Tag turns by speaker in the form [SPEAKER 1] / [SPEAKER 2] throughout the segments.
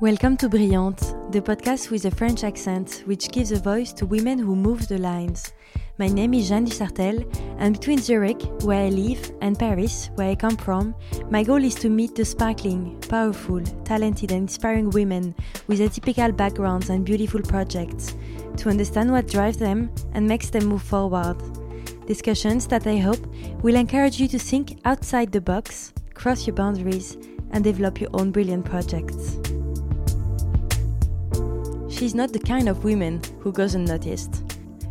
[SPEAKER 1] Welcome to Brillante, the podcast with a French accent which gives a voice to women who move the lines. My name is Jeanne Dusartel, and between Zurich, where I live, and Paris, where I come from, my goal is to meet the sparkling, powerful, talented, and inspiring women with atypical backgrounds and beautiful projects, to understand what drives them and makes them move forward. Discussions that I hope will encourage you to think outside the box, cross your boundaries, and develop your own brilliant projects. She's not the kind of woman who goes unnoticed.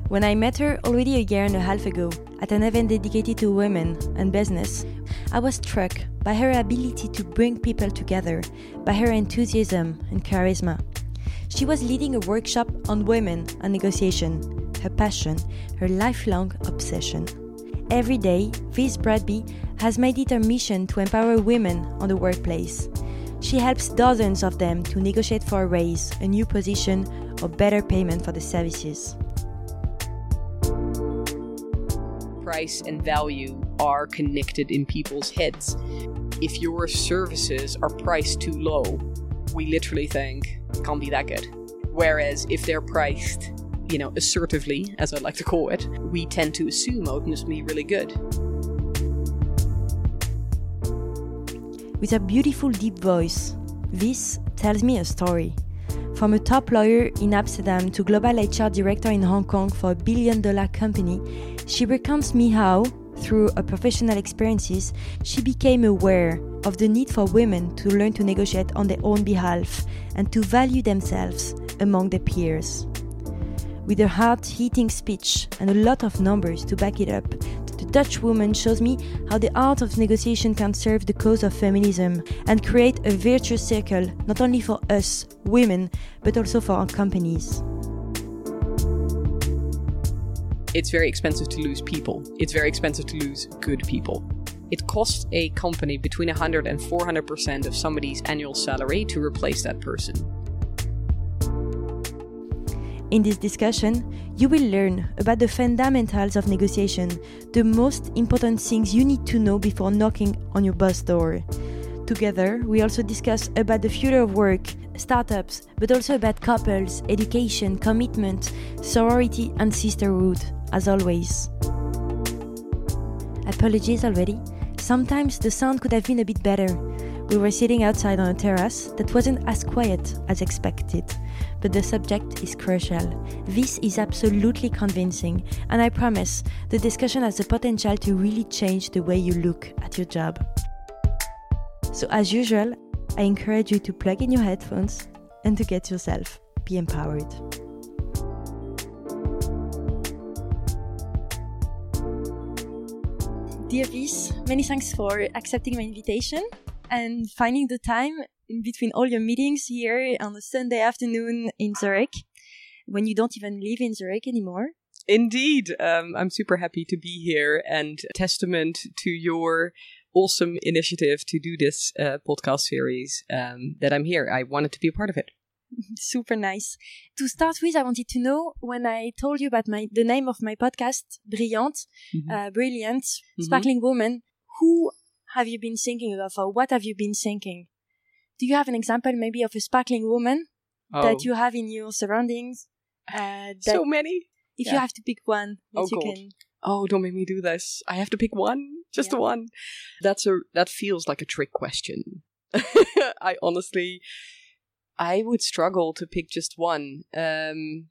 [SPEAKER 1] When I met her already a year and a half ago at an event dedicated to women and business, I was struck by her ability to bring people together, by her enthusiasm and charisma. She was leading a workshop on women and negotiation, her passion, her lifelong obsession. Every day, Wies Bratby has made it her mission to empower women on the workplace. She helps dozens of them to negotiate for a raise, a new position, or better payment for the services.
[SPEAKER 2] Price and value are connected in people's heads. If your services are priced too low, we literally think can't be that good. Whereas if they're priced, you know, assertively, as I like to call it, we tend to assume oh, it must be really good.
[SPEAKER 1] With a beautiful deep voice, this tells me a story. From a top lawyer in Amsterdam to global HR director in Hong Kong for a billion dollar company, she recounts me how, through her professional experiences, she became aware of the need for women to learn to negotiate on their own behalf and to value themselves among their peers. With her heart hitting speech and a lot of numbers to back it up, Dutch woman shows me how the art of negotiation can serve the cause of feminism and create a virtuous circle not only for us, women, but also for our companies.
[SPEAKER 2] It's very expensive to lose people. It's very expensive to lose good people. It costs a company between 100 and 400% of somebody's annual salary to replace that person.
[SPEAKER 1] In this discussion, you will learn about the fundamentals of negotiation, the most important things you need to know before knocking on your boss door. Together, we also discuss about the future of work, startups, but also about couples, education, commitment, sorority, and sisterhood, as always. Apologies already. Sometimes the sound could have been a bit better. We were sitting outside on a terrace that wasn't as quiet as expected but the subject is crucial. This is absolutely convincing, and I promise the discussion has the potential to really change the way you look at your job. So, as usual, I encourage you to plug in your headphones and to get yourself be empowered. Dear Wies, many thanks for accepting my invitation and finding the time in between all your meetings here on a Sunday afternoon in Zurich when you don't even live in Zurich anymore.
[SPEAKER 2] Indeed. Um, I'm super happy to be here and testament to your awesome initiative to do this uh, podcast series um, that I'm here. I wanted to be a part of it.
[SPEAKER 1] Super nice. To start with, I wanted to know when I told you about my the name of my podcast, Brillante, mm-hmm. uh, brilliant, mm-hmm. sparkling woman. Who have you been thinking of, or what have you been thinking? do you have an example maybe of a sparkling woman oh. that you have in your surroundings?
[SPEAKER 2] Uh, so many.
[SPEAKER 1] If yeah. you have to pick one, oh, you God. can.
[SPEAKER 2] Oh, don't make me do this. I have to pick one, just yeah. one. That's a that feels like a trick question. I honestly, I would struggle to pick just one. Um,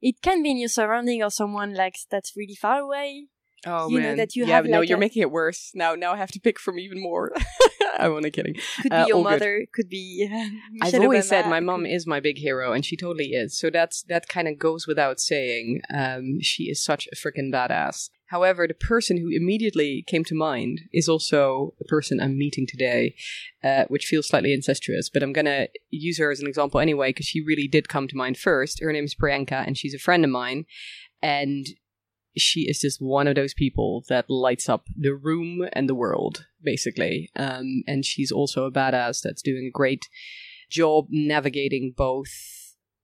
[SPEAKER 1] it can be in your surrounding or someone like that's really far away.
[SPEAKER 2] Oh you man, know, that you yeah, have no, like you're a... making it worse. Now, now I have to pick from even more. I'm only kidding.
[SPEAKER 1] Could be uh, your mother. Good. Could be.
[SPEAKER 2] I've always said my mom is my big hero, and she totally is. So that's that kind of goes without saying. Um, she is such a freaking badass. However, the person who immediately came to mind is also a person I'm meeting today, uh, which feels slightly incestuous, but I'm going to use her as an example anyway, because she really did come to mind first. Her name is Priyanka, and she's a friend of mine. And she is just one of those people that lights up the room and the world, basically. Um, and she's also a badass that's doing a great job navigating both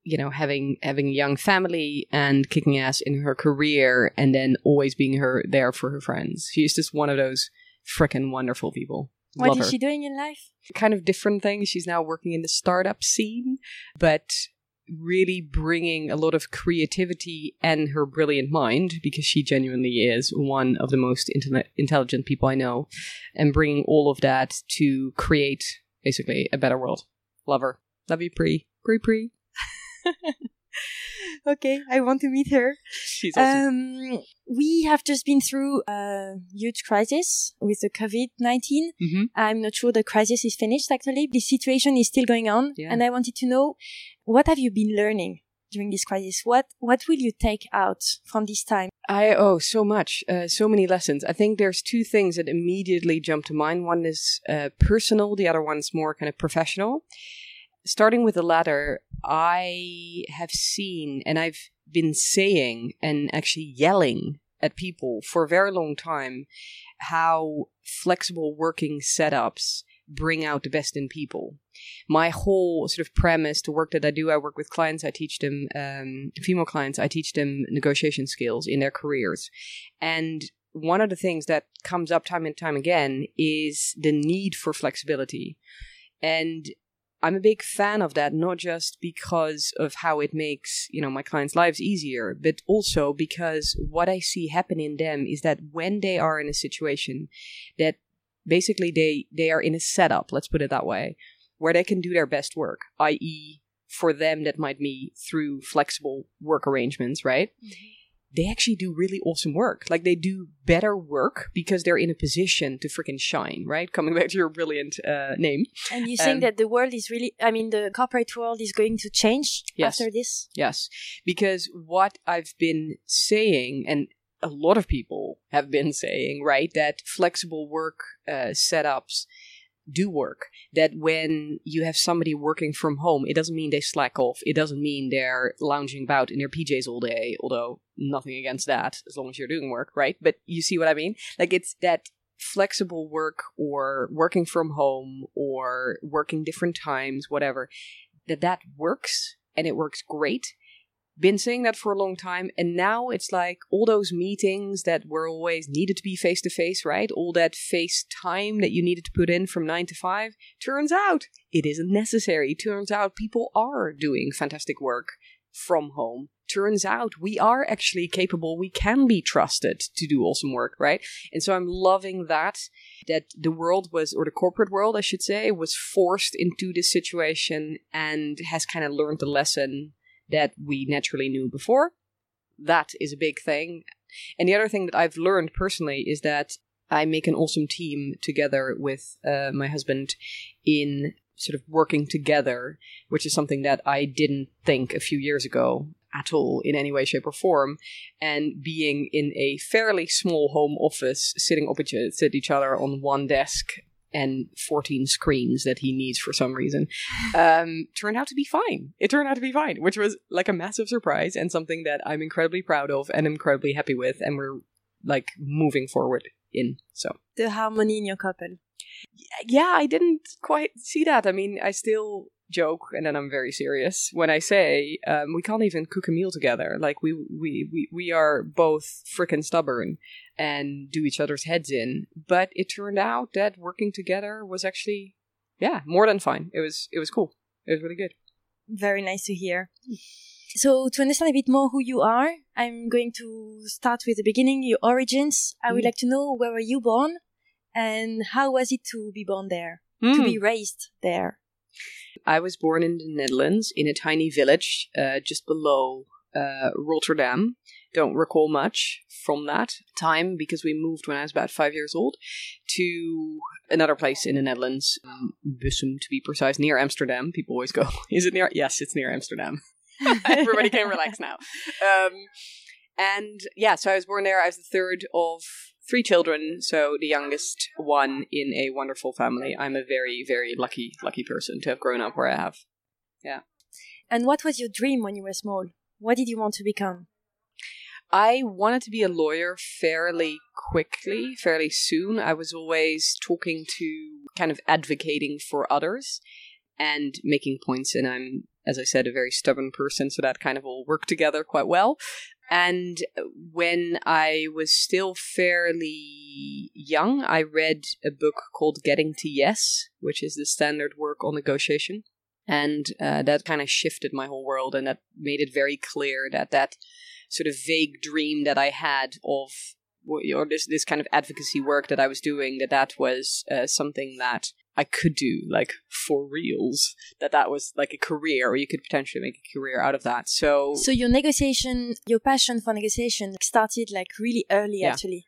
[SPEAKER 2] you know having having a young family and kicking ass in her career and then always being her there for her friends she's just one of those freaking wonderful people
[SPEAKER 1] What
[SPEAKER 2] Love
[SPEAKER 1] is
[SPEAKER 2] her.
[SPEAKER 1] she doing in life?
[SPEAKER 2] kind of different things. She's now working in the startup scene, but really bringing a lot of creativity and her brilliant mind because she genuinely is one of the most intelli- intelligent people I know and bringing all of that to create basically a better world. Love her. Love you, Pri. Pri Pri.
[SPEAKER 1] okay, I want to meet her.
[SPEAKER 2] She's awesome.
[SPEAKER 1] Um, we have just been through a huge crisis with the COVID 19.
[SPEAKER 2] Mhm.
[SPEAKER 1] I'm not sure the crisis is finished actually. The situation is still going on.
[SPEAKER 2] Yeah.
[SPEAKER 1] And I wanted to know what have you been learning during this crisis? What, what will you take out from this time?
[SPEAKER 2] I owe so much, uh, so many lessons. I think there's two things that immediately jump to mind. One is uh, personal, the other one's more kind of professional. Starting with the latter, I have seen and I've been saying and actually yelling at people for a very long time how flexible working setups bring out the best in people. My whole sort of premise, the work that I do, I work with clients, I teach them, um, female clients, I teach them negotiation skills in their careers. And one of the things that comes up time and time again is the need for flexibility. And I'm a big fan of that, not just because of how it makes, you know, my clients' lives easier, but also because what I see happen in them is that when they are in a situation that basically they they are in a setup, let's put it that way, where they can do their best work, i.e., for them that might be through flexible work arrangements, right? Mm-hmm. They actually do really awesome work. Like they do better work because they're in a position to freaking shine, right? Coming back to your brilliant uh, name.
[SPEAKER 1] And you think
[SPEAKER 2] Um,
[SPEAKER 1] that the world is really, I mean, the corporate world is going to change
[SPEAKER 2] Yes.
[SPEAKER 1] after this?
[SPEAKER 2] Yes, because what I've been saying, and a lot of people have been saying, right, that flexible work uh, setups do work. That when you have somebody working from home, it doesn't mean they slack off. It doesn't mean they're lounging about in their PJs all day, although nothing against that, as long as you're doing work, right? But you see what I mean? Like it's that flexible work or working from home or working different times, whatever, that that works and it works great been saying that for a long time and now it's like all those meetings that were always needed to be face to face right? All that face time that you needed to put in from 9 to 5 turns out it isn't necessary. Turns out people are doing fantastic work from home. Turns out we are actually capable. We can be trusted to do awesome work right? And so i'm loving that that the world was or the corporate world i should say was forced into this situation and has kind of learned the lesson that we naturally knew before. That is a big thing. And the other thing that I've learned personally is that I make an awesome team together with uh, my husband in sort of working together, which is something that I didn't think a few years ago at all in any way, shape, or form. And being in a fairly small home office, sitting opposite each other on one desk and 14 screens that he needs for some reason um, turned out to be fine. It turned out to be fine, which was like a massive surprise and something that I'm incredibly proud of and incredibly happy with, and we're like moving forward in. So
[SPEAKER 1] The harmony in your couple.
[SPEAKER 2] yeah, I didn't quite see that. I mean, I still joke, and then I'm very serious when I say um, we can't even cook a meal together. Like we we we, we are both freaking stubborn and do each other's heads in. But it turned out that working together was actually yeah more than fine. It was it was cool. It was really good.
[SPEAKER 1] Very nice to hear. So, to understand a bit more who you are, I'm going to start with the beginning, your origins. I would
[SPEAKER 2] Mm.
[SPEAKER 1] like to know where were you born and how was it to be born there, to
[SPEAKER 2] Hmm.
[SPEAKER 1] be raised there?
[SPEAKER 2] I was born in the Netherlands in a tiny village uh, just below uh, Rotterdam. Don't recall much from that time because we moved when I was about five years old to another place in the Netherlands, um, Bussum to be precise, near Amsterdam. People always go, "Is it near?" Yes, it's near Amsterdam. Everybody can relax now. Um, and yeah, so I was born there. I was the third of three children, so the youngest one in a wonderful family. I'm a very, very lucky, lucky person to have grown up where I have. Yeah.
[SPEAKER 1] And what was your dream when you were small? What did you want to become?
[SPEAKER 2] I wanted to be a lawyer fairly quickly, fairly soon. I was always talking to, kind of advocating for others and making points. And I'm, as I said, a very stubborn person, so that kind of all worked together quite well. And when I was still fairly young, I read a book called Getting to Yes, which is the standard work on negotiation. And uh, that kind of shifted my whole world, and that made it very clear that that sort of vague dream that I had of or this this kind of advocacy work that I was doing that that was uh, something that I could do like for reals that that was like a career or you could potentially make a career out of that so
[SPEAKER 1] so your negotiation your passion for negotiation started like really early
[SPEAKER 2] Yeah.
[SPEAKER 1] actually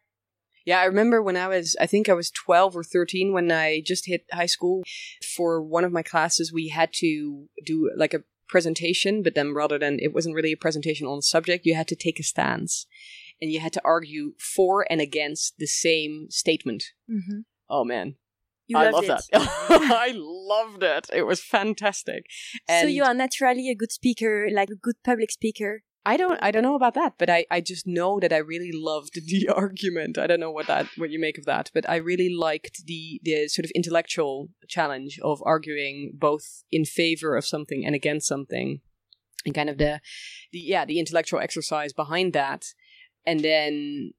[SPEAKER 2] Yeah, I remember when I was, I think I was 12 or 13 when I just hit high school. For one of my classes, we had to do like a presentation, but then rather than, it wasn't really a presentation on the subject, you had to take a stance. And you had to argue for and against the same statement.
[SPEAKER 1] mm-hmm.
[SPEAKER 2] Oh man,
[SPEAKER 1] you
[SPEAKER 2] I
[SPEAKER 1] loved
[SPEAKER 2] love
[SPEAKER 1] it.
[SPEAKER 2] that. I loved it. It was fantastic. And
[SPEAKER 1] so you are naturally a good speaker like a good public speaker
[SPEAKER 2] I don't I don't know about that, but I, I just know that I really loved the argument. I don't know what that what you make of that, but I really liked the the sort of intellectual challenge of arguing both in favor of something and against something. And kind of the the yeah, the intellectual exercise behind that and then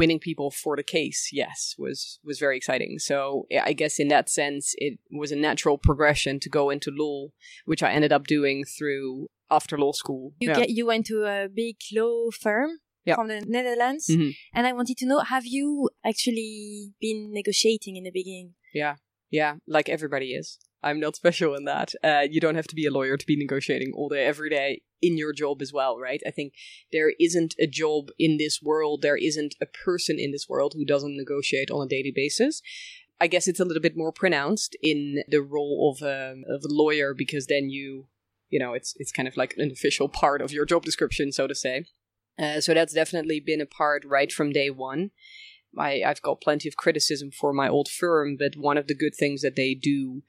[SPEAKER 2] winning people for the case, yes, was was very exciting. So I guess in that sense it was a natural progression to go into law, which I ended up doing through after law school.
[SPEAKER 1] you
[SPEAKER 2] Yeah.
[SPEAKER 1] get you went to a big law firm
[SPEAKER 2] Yeah.
[SPEAKER 1] from the netherlands
[SPEAKER 2] Mhm.
[SPEAKER 1] and i wanted to know have you actually been negotiating in the beginning
[SPEAKER 2] Yeah, yeah, like everybody is. I'm not special in that. Uh, you don't have to be a lawyer to be negotiating all day, every day in your job as well, right? I think there isn't a job in this world, there isn't a person in this world who doesn't negotiate on a daily basis. I guess it's a little bit more pronounced in the role of a, of a lawyer because then you, you know, it's it's kind of like an official part of your job description, so to say. Uh, so that's definitely been a part right from day one. I, I've got plenty of criticism for my old firm, but one of the good things that they do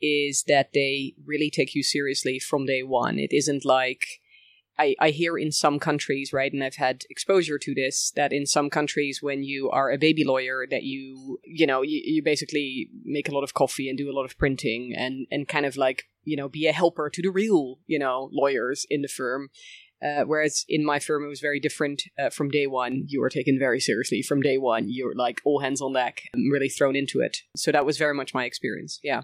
[SPEAKER 2] is that they really take you seriously from day one. It isn't like I, I hear in some countries, right, and I've had exposure to this, that in some countries when you are a baby lawyer, that you, you know, you, you basically make a lot of coffee and do a lot of printing and, and kind of like, you know, be a helper to the real, you know, lawyers in the firm. Uh, whereas in my firm, it was very different. Uh, from day one, you were taken very seriously. From day one, you were like all hands on deck and really thrown into it. So that was very much my experience. Yeah.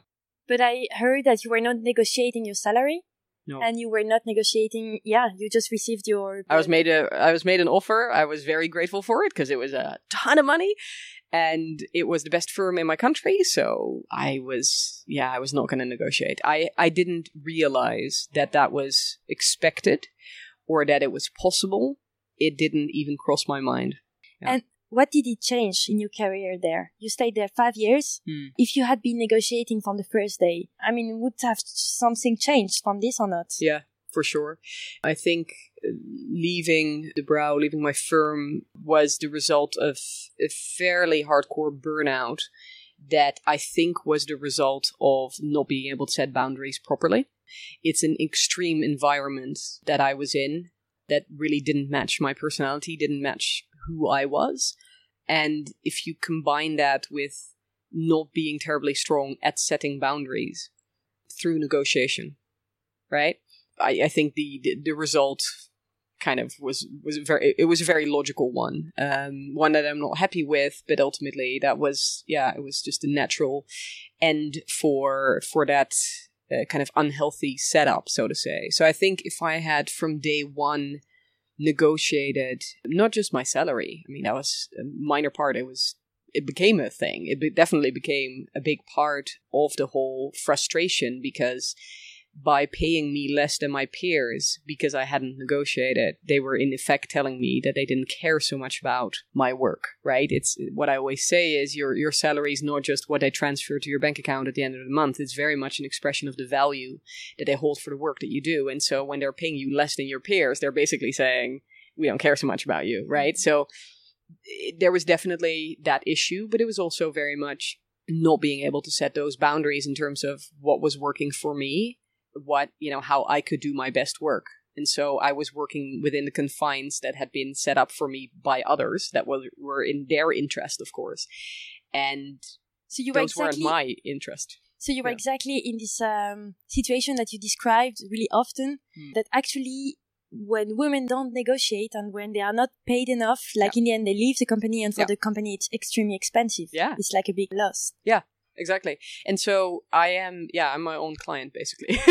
[SPEAKER 1] but i heard that you were not negotiating your salary
[SPEAKER 2] No.
[SPEAKER 1] and you were not negotiating yeah you just received your
[SPEAKER 2] I was made a I was made an offer. I was very grateful for it because it was a ton of money, and it was the best firm in my country. So I was yeah I was not going to negotiate. I I didn't realize that that was expected or that it was possible. It didn't even cross my mind.
[SPEAKER 1] And what did it change in your career there? You stayed there five years.
[SPEAKER 2] Hmm.
[SPEAKER 1] If you had been negotiating from the first day, I mean, would have something changed from this or not?
[SPEAKER 2] Yeah, for sure. I think uh, leaving the brow, leaving my firm, was the result of a fairly hardcore burnout that I think was the result of not being able to set boundaries properly. It's an extreme environment that I was in that really didn't match my personality, didn't match who I was. And if you combine that with not being terribly strong at setting boundaries through negotiation, right? I, I think the, the the result kind of was was very it was a very logical one, um, one that I'm not happy with, but ultimately that was yeah it was just a natural end for for that uh, kind of unhealthy setup, so to say. So I think if I had from day one negotiated not just my salary, I mean that was a minor part. It was it became a thing. It be- definitely became a big part of the whole frustration because by paying me less than my peers because I hadn't negotiated, they were in effect telling me that they didn't care so much about my work, right? It's what I always say is your your salary is not just what they transfer to your bank account at the end of the month. It's very much an expression of the value that they hold for the work that you do. And so when they're paying you less than your peers, they're basically saying, we don't care so much about you, right? So there was definitely that issue, but it was also very much not being able to set those boundaries in terms of what was working for me, what, you know, how I could do my best work. And so I was working within the confines that had been set up for me by others that were, were in their interest, of course. And
[SPEAKER 1] So you were
[SPEAKER 2] those
[SPEAKER 1] exactly
[SPEAKER 2] weren't my interest.
[SPEAKER 1] So you were
[SPEAKER 2] Yeah.
[SPEAKER 1] exactly in this um, situation that you described really often.
[SPEAKER 2] Hmm.
[SPEAKER 1] That actually, when women don't negotiate and when they are not paid enough, like in the end they leave the company and for
[SPEAKER 2] Yeah.
[SPEAKER 1] the company it's extremely expensive.
[SPEAKER 2] Yeah.
[SPEAKER 1] It's like a big loss.
[SPEAKER 2] Exactly. And so i am yeah i'm my own client basically.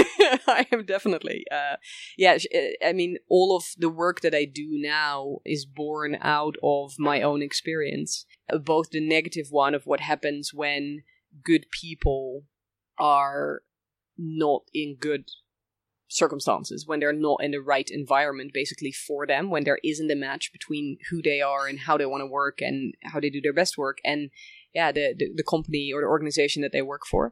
[SPEAKER 2] I am definitely uh yeah uh, i mean all of the work that i do now is born out of my own experience Uh, both the negative one of what happens when good people are not in good circumstances when they're not in the right environment basically for them when there isn't a match between who they are and how they want to work and how they do their best work. And yeah the, the the company or the organization that they work for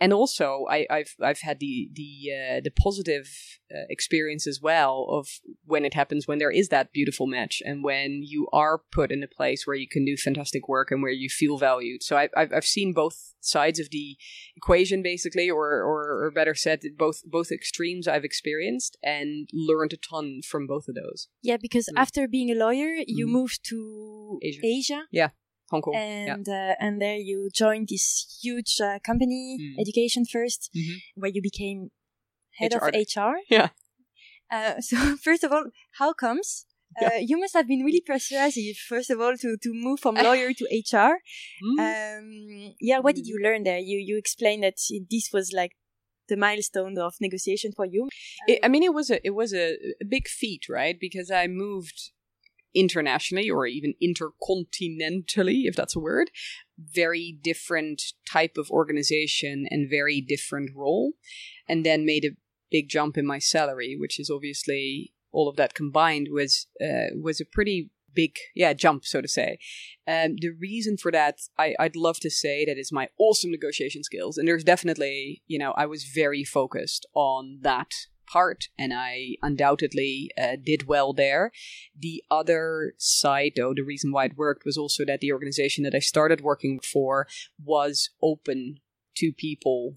[SPEAKER 2] and also I, I've I've had the the uh, the positive uh, experience as well of when it happens when there is that beautiful match and when you are put in a place where you can do fantastic work and where you feel valued. So I, I've I've seen both sides of the equation basically, or or, or better said, both both extremes I've experienced and learned a ton from both of those.
[SPEAKER 1] Yeah, because
[SPEAKER 2] Mm.
[SPEAKER 1] after being a lawyer, you
[SPEAKER 2] Mhm.
[SPEAKER 1] moved to
[SPEAKER 2] Asia.
[SPEAKER 1] Asia
[SPEAKER 2] Hong Kong. yeah.
[SPEAKER 1] and uh, and there you joined this huge uh, company,
[SPEAKER 2] Mm.
[SPEAKER 1] Education 1st
[SPEAKER 2] Mhm.
[SPEAKER 1] where you became head of
[SPEAKER 2] HR.
[SPEAKER 1] HR.
[SPEAKER 2] Yeah.
[SPEAKER 1] Uh, so first of all, how comes? Uh, you must have been really persuasive, first of all, to, to move from lawyer to HR.
[SPEAKER 2] Mm.
[SPEAKER 1] Um, yeah, what did you learn there? You you explained that this was like the milestone of negotiation for you.
[SPEAKER 2] It, I mean, it was a it was a, a big feat, right? Because I moved internationally or even intercontinentally, if that's a word. Very different type of organization and very different role, and then made a big jump in my salary, which is obviously all of that combined was uh, was a pretty big yeah jump so to say. Um, the reason for that I, i'd love to say that is my awesome negotiation skills. And there's definitely you know i was very focused on that part and i undoubtedly uh, did well there. The other side though the reason why it worked was also that the organization that i started working for was open to people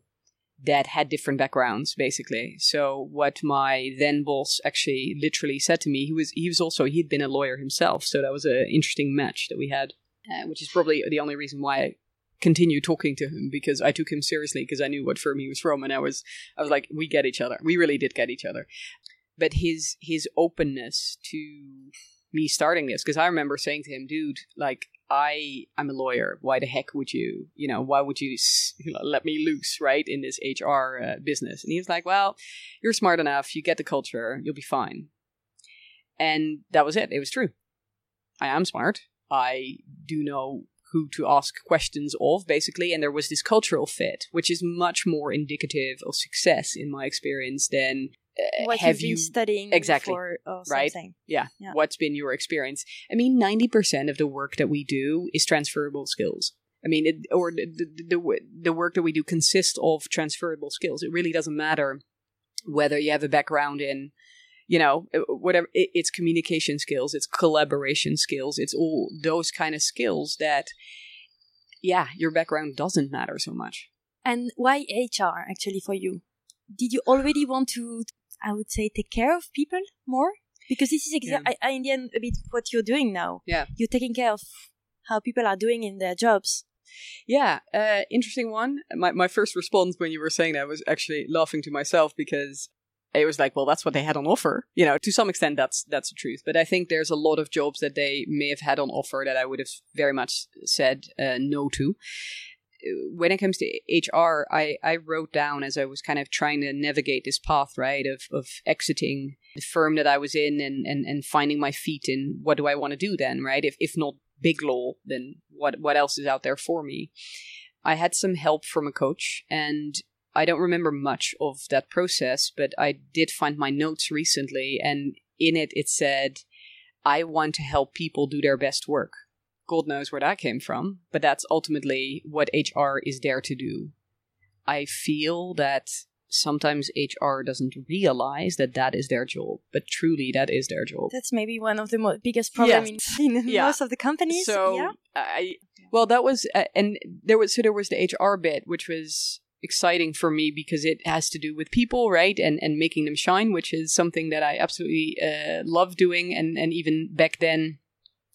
[SPEAKER 2] that had different backgrounds basically. So what my then boss actually literally said to me he was he was also he'd been a lawyer himself so that was an interesting match that we had uh, which is probably the only reason why continue talking to him because i took him seriously because i knew what firm he was from and i was i was like we get each other we really did get each other but his his openness to me starting this because i remember saying to him dude like I I'm a lawyer. Why the heck would you, you know, why would you let me loose, right, in this HR uh, business? And he was like, "Well, you're smart enough. You get the culture. You'll be fine." And that was it. It was true. I am smart. I do know who to ask questions of, basically, and there was this cultural fit, which is much more indicative of success in my experience than uh,
[SPEAKER 1] What
[SPEAKER 2] have you
[SPEAKER 1] studying
[SPEAKER 2] Exactly.
[SPEAKER 1] for or
[SPEAKER 2] Right.
[SPEAKER 1] something.
[SPEAKER 2] yeah,
[SPEAKER 1] Yeah.
[SPEAKER 2] what's been your experience i mean 90% of the work that we do is transferable skills i mean it, or the, the, the, the work that we do consists of transferable skills it really doesn't matter whether you have a background in you know uh, whatever it, it's communication skills it's collaboration skills it's all those kind of skills that yeah your background doesn't matter so much
[SPEAKER 1] And why HR actually for you? Did you already want to, I would say, take care of people more? Because this is exactly
[SPEAKER 2] Yeah.
[SPEAKER 1] In the end a bit what you're doing now.
[SPEAKER 2] Yeah.
[SPEAKER 1] You're taking care of how people are doing in their jobs.
[SPEAKER 2] Yeah, uh, interesting one. My my first response when you were saying that was actually laughing to myself because it was like, well, that's what they had on offer. You know, to some extent, that's that's the truth. But I think there's a lot of jobs that they may have had on offer that I would have very much said uh, no to. Uh, When it comes to HR, I, I wrote down as I was kind of trying to navigate this path, right, of, of exiting the firm that I was in and, and, and finding my feet in what do I want to do then, right? If, if not big law, then what, what else is out there for me? I had some help from a coach and I don't remember much of that process, but I did find my notes recently and in it it said, I want to help people do their best work. God knows where that came from, but that's ultimately what HR is there to do. I feel that sometimes HR doesn't realize that that is their job, but truly that is their job.
[SPEAKER 1] That's maybe one of the mo- biggest problems in, in
[SPEAKER 2] Yeah.
[SPEAKER 1] most of the companies.
[SPEAKER 2] So
[SPEAKER 1] yeah.
[SPEAKER 2] I well that was uh, and there was so there was the HR bit which was exciting for me because it has to do with people right and and making them shine which is something that I absolutely uh, love doing and and even back then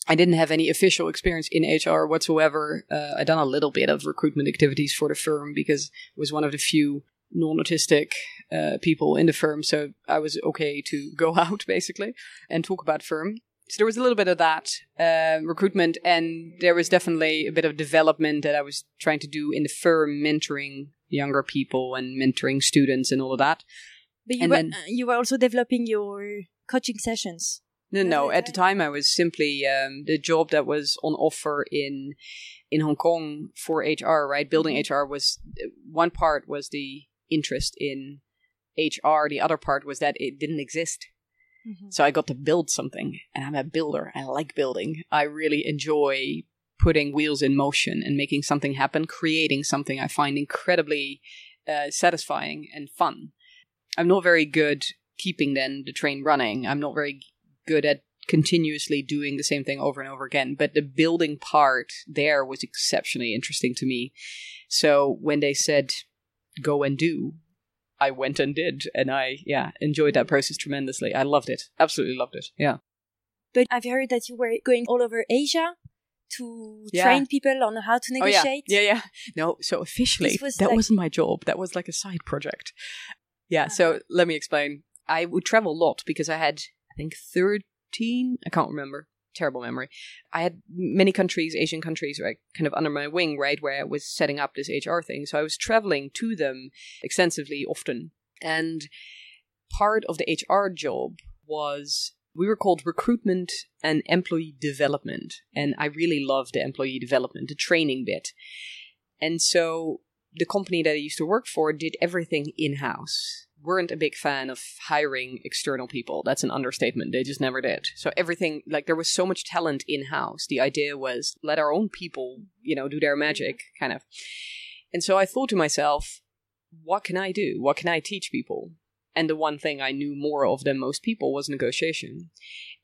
[SPEAKER 2] I didn't have any official experience in HR whatsoever. Uh, I done a little bit of recruitment activities for the firm because it was one of the few non-autistic uh, people in the firm, so I was okay to go out basically and talk about firm. So there was a little bit of that uh, recruitment, and there was definitely a bit of development that I was trying to do in the firm, mentoring younger people and mentoring students and all of that.
[SPEAKER 1] But you
[SPEAKER 2] And
[SPEAKER 1] were
[SPEAKER 2] then-
[SPEAKER 1] uh, you were also developing your coaching sessions.
[SPEAKER 2] No, no. At the time, I was simply um, the job that was on offer in in Hong Kong for HR. Right, building HR was one part was the interest in HR. The other part was that it didn't exist. So I got to build something, and I'm a builder. I like building. I really enjoy putting wheels in motion and making something happen, creating something I find incredibly uh, satisfying and fun. I'm not very good keeping then the train running. I'm not very good at continuously doing the same thing over and over again. But the building part there was exceptionally interesting to me. So when they said, go and do, I went and did. And I, yeah, enjoyed that process tremendously. I loved it. Absolutely loved it. Yeah.
[SPEAKER 1] But I've heard that you were going all over Asia to
[SPEAKER 2] Yeah.
[SPEAKER 1] train people on how to
[SPEAKER 2] Oh, yeah.
[SPEAKER 1] negotiate.
[SPEAKER 2] Yeah, yeah. No, so officially,
[SPEAKER 1] was
[SPEAKER 2] that
[SPEAKER 1] like-
[SPEAKER 2] wasn't my job. That was like a side project. Yeah, so uh-huh. let me explain. I would travel a lot because I had, I think, 13, I can't remember. Terrible memory. I had many countries, Asian countries, right, kind of under my wing, right, where I was setting up this HR thing. So I was traveling to them extensively, often. And part of the HR job was we were called recruitment and employee development. And I really loved the employee development, the training bit. And so the company that I used to work for did everything in house. Weren't a big fan of hiring external people. That's an understatement. They just never did. So everything, like there was so much talent in house. The idea was let our own people, you know, do their magic, kind of. And so I thought to myself, what can I do? What can I teach people? And the one thing I knew more of than most people was negotiation.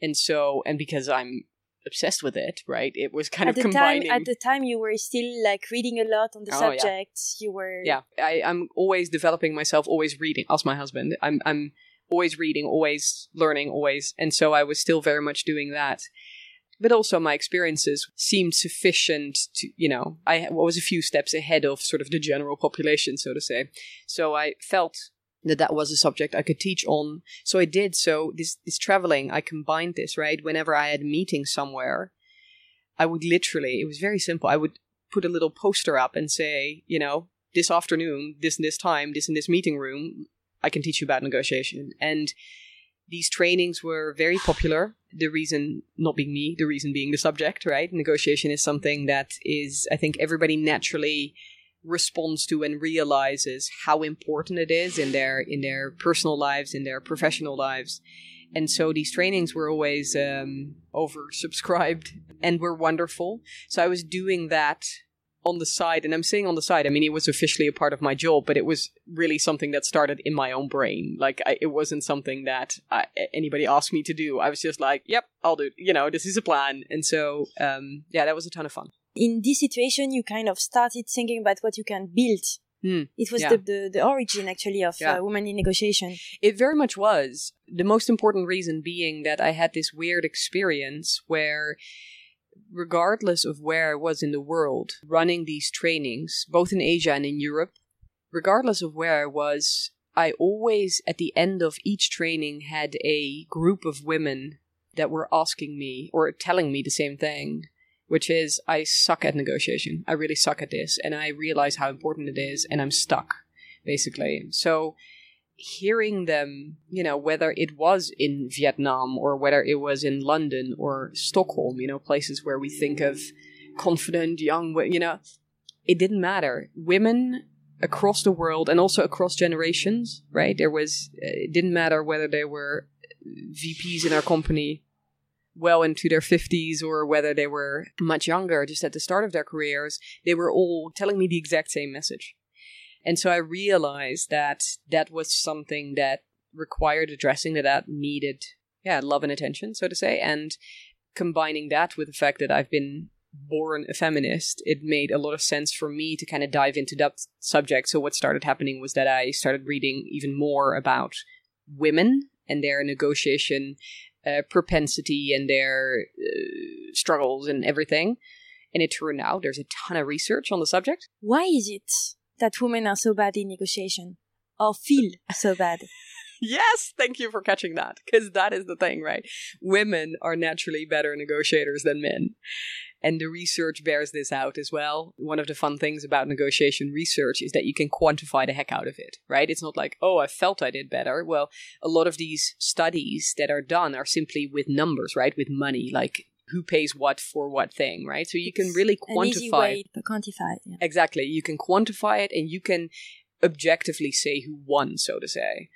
[SPEAKER 2] And so, and because I'm obsessed with it, right? It was kind
[SPEAKER 1] at
[SPEAKER 2] of combining.
[SPEAKER 1] time, at the time, you were still like reading a lot on the
[SPEAKER 2] Oh, yeah.
[SPEAKER 1] subject. You were
[SPEAKER 2] yeah, I, I'm always developing myself, always reading. Ask my husband. I'm I'm always reading, always learning, always. And so I was still very much doing that. But also my experiences seemed sufficient to, you know, I was a few steps ahead of sort of the general population, so to say. So I felt that that was a subject I could teach on. So I did. So this this traveling, I combined this right. Whenever I had a meeting somewhere, I would literally. It was very simple. I would put a little poster up and say, you know, this afternoon, this and this time, this in this meeting room, I can teach you about negotiation. And these trainings were very popular. The reason not being me, the reason being the subject, right? Negotiation is something that is, I think, everybody naturally responds to and realizes how important it is in their in their personal lives, in their professional lives. And so these trainings were always um, oversubscribed and were wonderful. So I was doing that on the side, and I'm saying on the side. I mean, it was officially a part of my job, but it was really something that started in my own brain. Like I, it wasn't something that I, anybody asked me to do. I was just like, "Yep, I'll do." it. You know, this is a plan, and so um, yeah, that was a ton of fun.
[SPEAKER 1] In this situation. You kind of started thinking about what you can build.
[SPEAKER 2] Hmm,
[SPEAKER 1] It was
[SPEAKER 2] yeah.
[SPEAKER 1] the, the the origin actually of
[SPEAKER 2] Yeah.
[SPEAKER 1] uh, women in negotiation.
[SPEAKER 2] It very much was. The most important reason being that I had this weird experience where, regardless of where I was in the world, running these trainings, both in Asia and in Europe, regardless of where I was, I always, at the end of each training, had a group of women that were asking me or telling me the same thing. Which is, I suck at negotiation. I really suck at this. And I realize how important it is, and I'm stuck, basically. So, hearing them, you know, whether it was in Vietnam or whether it was in London or Stockholm, you know, places where we think of confident young, you know, it didn't matter. Women across the world and also across generations, right? There was, it didn't matter whether they were VPs in our company well into their 50s or whether they were much younger, just at the start of their careers, they were all telling me the exact same message. And so I realized that that was something that required addressing, that that needed, yeah, love and attention, so to say. And combining that with the fact that I've been born a feminist, it made a lot of sense for me to kind of dive into that subject. So what started happening was that I started reading even more about women and their negotiation uh, propensity and their uh, struggles and everything. And it turned out there's a ton of research on the subject.
[SPEAKER 1] Why is it that women are so bad in negotiation? or feel so bad.
[SPEAKER 2] yes, thank you for catching that because that is the thing, right? Women are naturally better negotiators than men. And the research bears this out as well. One of the fun things about negotiation research is that you can quantify the heck out of it, right? It's not like, oh, I felt I did better. Well, a lot of these studies that are done are simply with numbers, right? With money, like who pays what for what thing, right? So you can really quantify. An easy
[SPEAKER 1] way to quantify.
[SPEAKER 2] Yeah. Exactly. You can quantify it and you can objectively say who won, so to say.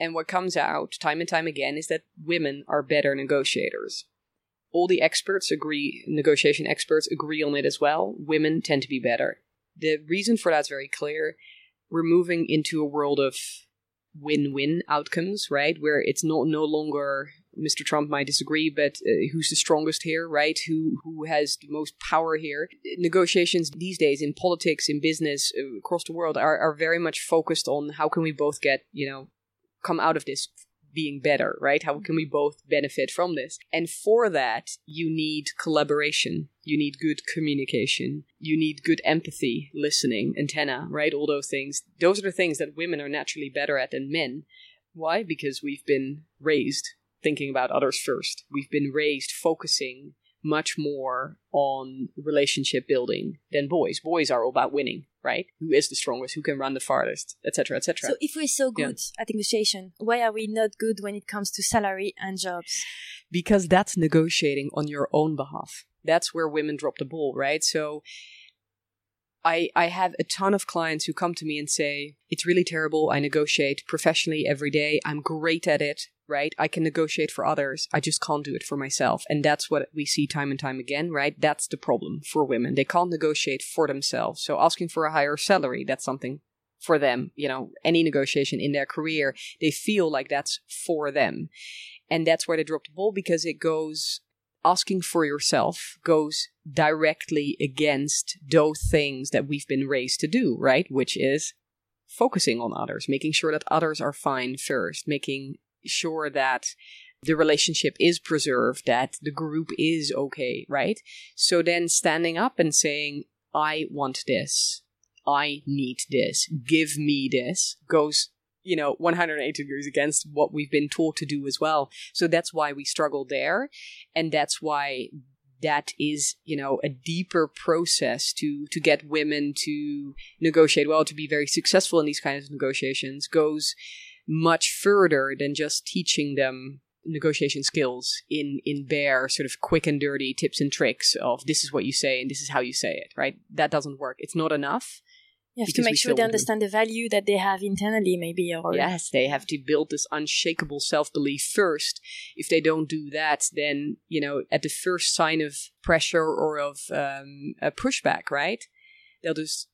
[SPEAKER 2] And what comes out time and time again is that women are better negotiators all the experts agree, negotiation experts agree on it as well. Women tend to be better. The reason for that's very clear. We're moving into a world of win-win outcomes, right? Where it's not no longer Mr. Trump might disagree, but uh, who's the strongest here, right? Who who has the most power here? Negotiations these days in politics, in business, uh, across the world are, are very much focused on how can we both get, you know, come out of this being better, right? How can we both benefit from this? And for that, you need collaboration. You need good communication. You need good empathy, listening, antenna, right? All those things. Those are the things that women are naturally better at than men. Why? Because we've been raised thinking about others first. We've been raised focusing much more on relationship building than boys. Boys are all about winning, right? Who is the strongest? Who can run the farthest, etc., etc.
[SPEAKER 1] So, if we're so good yeah. at negotiation, why are we not good when it comes to salary and jobs?
[SPEAKER 2] Because that's negotiating on your own behalf. That's where women drop the ball, right? So. I, I have a ton of clients who come to me and say, It's really terrible. I negotiate professionally every day. I'm great at it right? I can negotiate for others. I just can't do it for myself. And that's what we see time and time again, right? That's the problem for women. They can't negotiate for themselves. So asking for a higher salary, that's something for them. You know, any negotiation in their career, they feel like that's for them. And that's where they drop the ball because it goes asking for yourself goes directly against those things that we've been raised to do, right? Which is focusing on others, making sure that others are fine first, making sure that the relationship is preserved, that the group is okay, right? So then standing up and saying, I want this, I need this, give me this, goes, you know, 180 degrees against what we've been taught to do as well. So that's why we struggle there. And that's why that is you know a deeper process to to get women to negotiate well to be very successful in these kinds of negotiations goes much further than just teaching them negotiation skills in in bare sort of quick and dirty tips and tricks of this is what you say and this is how you say it right? That doesn't work. It's not enough
[SPEAKER 1] you have to make sure they understand the value that they have internally maybe or
[SPEAKER 2] yes they have to build this unshakable self-belief first. If they don't do that then you know at the first sign of pressure or of um, a pushback right? They'll just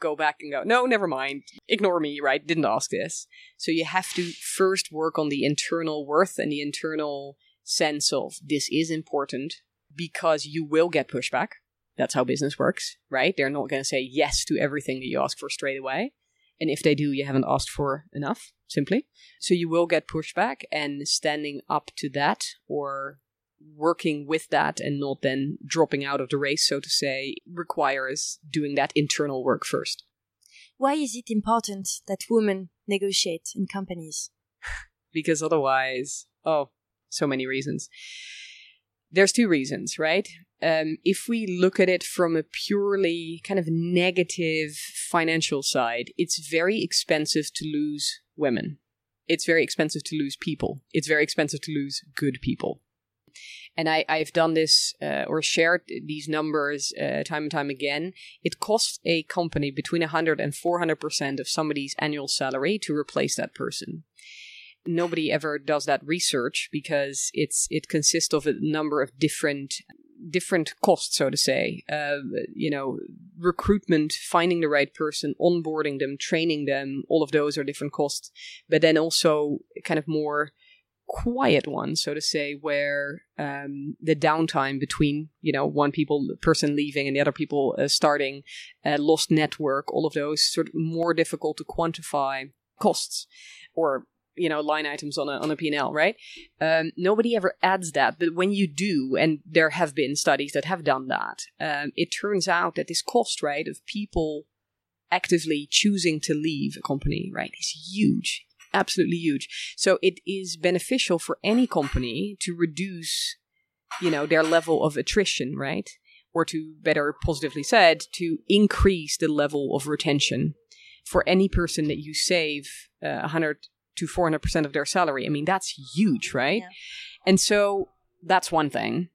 [SPEAKER 2] go back and go, no, never mind, ignore me, right? Didn't ask this. So you have to first work on the internal worth and the internal sense of this is important because you will get pushback. That's how business works, right? They're not going to say yes to everything that you ask for straight away. And if they do, you haven't asked for enough, simply. So you will get pushback and standing up to that or working with that and not then dropping out of the race, so to say, requires doing that internal work first.
[SPEAKER 1] Why is it important that women negotiate in companies?
[SPEAKER 2] because otherwise, oh, so many reasons. There's two reasons, right? Um, if we look at it from a purely kind of negative financial side, it's very expensive to lose women. It's very expensive to lose people. It's very expensive to lose good people and I, I've done this uh, or shared these numbers uh, time and time again. It costs a company between 100 and 400% of somebody's annual salary to replace that person. Nobody ever does that research because it's it consists of a number of different different costs, so to say. Uh, you know, recruitment, finding the right person, onboarding them, training them, all of those are different costs. But then also kind of more quiet one, so to say, where um, the downtime between you know one people person leaving and the other people uh, starting, uh, lost network, all of those sort of more difficult to quantify costs or you know line items on a on a P&L, right? Um, nobody ever adds that, but when you do, and there have been studies that have done that, um, it turns out that this cost right of people actively choosing to leave a company, right, is huge. Absolutely huge. So it is beneficial for any company to reduce, you know, their level of attrition, right? Or to better positively said, to increase the level of retention for any person that you save uh, 100 to 400% of their salary. I mean, that's huge, right?
[SPEAKER 1] Yeah.
[SPEAKER 2] And so that's one thing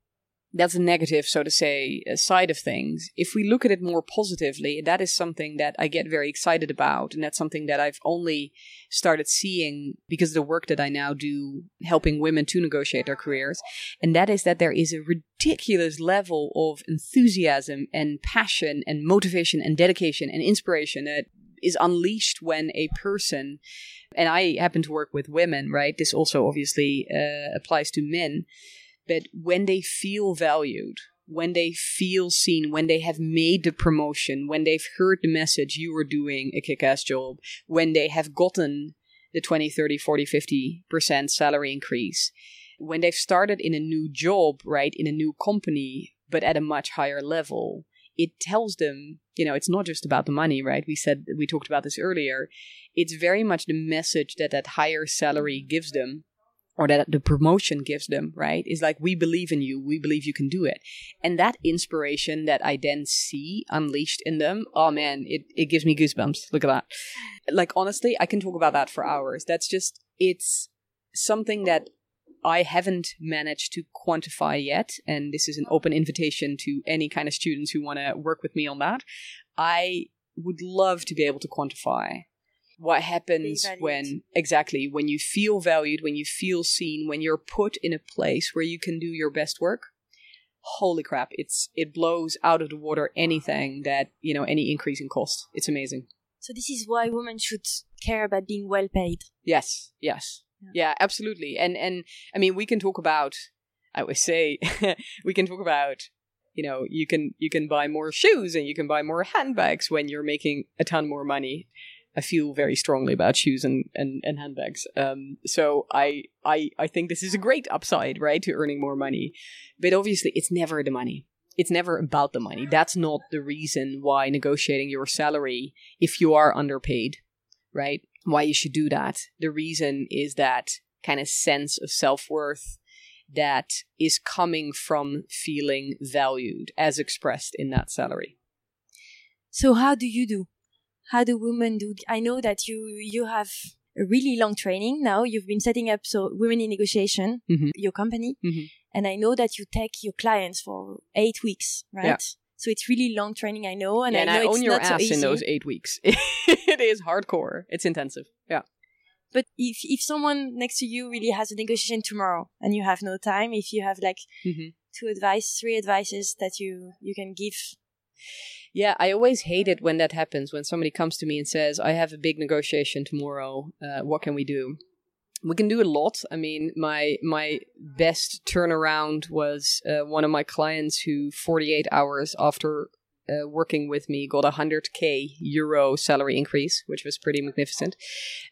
[SPEAKER 2] that's a negative, so to say, side of things. If we look at it more positively, that is something that I get very excited about. And that's something that I've only started seeing because of the work that I now do helping women to negotiate their careers. And that is that there is a ridiculous level of enthusiasm and passion and motivation and dedication and inspiration that is unleashed when a person, and I happen to work with women, right? This also obviously uh, applies to men but when they feel valued, when they feel seen, when they have made the promotion, when they've heard the message you are doing a kick ass job, when they have gotten the 20, 30, 40, 50% salary increase, when they've started in a new job, right, in a new company, but at a much higher level, it tells them, you know, it's not just about the money, right? We said, we talked about this earlier. It's very much the message that that higher salary gives them or that the promotion gives them, right? Is like, we believe in you. We believe you can do it. And that inspiration that I then see unleashed in them, oh man, it, it gives me goosebumps. Look at that. Like, honestly, I can talk about that for hours. That's just, it's something that I haven't managed to quantify yet. And this is an open invitation to any kind of students who want to work with me on that. I would love to be able to quantify what happens when exactly when you feel valued when you feel seen when you're put in a place where you can do your best work holy crap it's it blows out of the water anything that you know any increase in cost. It's amazing.
[SPEAKER 1] So this is why women should care about being well paid.
[SPEAKER 2] Yes yes. Yeah, yeah absolutely. And and i mean we can talk about i always say we can talk about you know you can you can buy more shoes and you can buy more handbags when you're making a ton more money I feel very strongly about shoes and, and, and handbags. Um, so I, I, I think this is a great upside, right, to earning more money. But obviously, it's never the money. It's never about the money. That's not the reason why negotiating your salary, if you are underpaid, right, why you should do that. The reason is that kind of sense of self worth that is coming from feeling valued as expressed in that salary.
[SPEAKER 1] So, how do you do? How do women do i know that you you have a really long training now you've been setting up so women in negotiation mm-hmm. your company mm-hmm. and i know that you take your clients for eight weeks right yeah. so it's really long training i know and
[SPEAKER 2] yeah,
[SPEAKER 1] i know
[SPEAKER 2] and I
[SPEAKER 1] it's
[SPEAKER 2] own your
[SPEAKER 1] not
[SPEAKER 2] ass
[SPEAKER 1] so
[SPEAKER 2] in those eight weeks it is hardcore it's intensive yeah
[SPEAKER 1] but if if someone next to you really has a negotiation tomorrow and you have no time if you have like mm-hmm. two advice three advices that you you can give
[SPEAKER 2] yeah, I always hate it when that happens. When somebody comes to me and says, "I have a big negotiation tomorrow. Uh, what can we do?" We can do a lot. I mean, my my best turnaround was uh, one of my clients who, 48 hours after uh, working with me, got a 100k euro salary increase, which was pretty magnificent.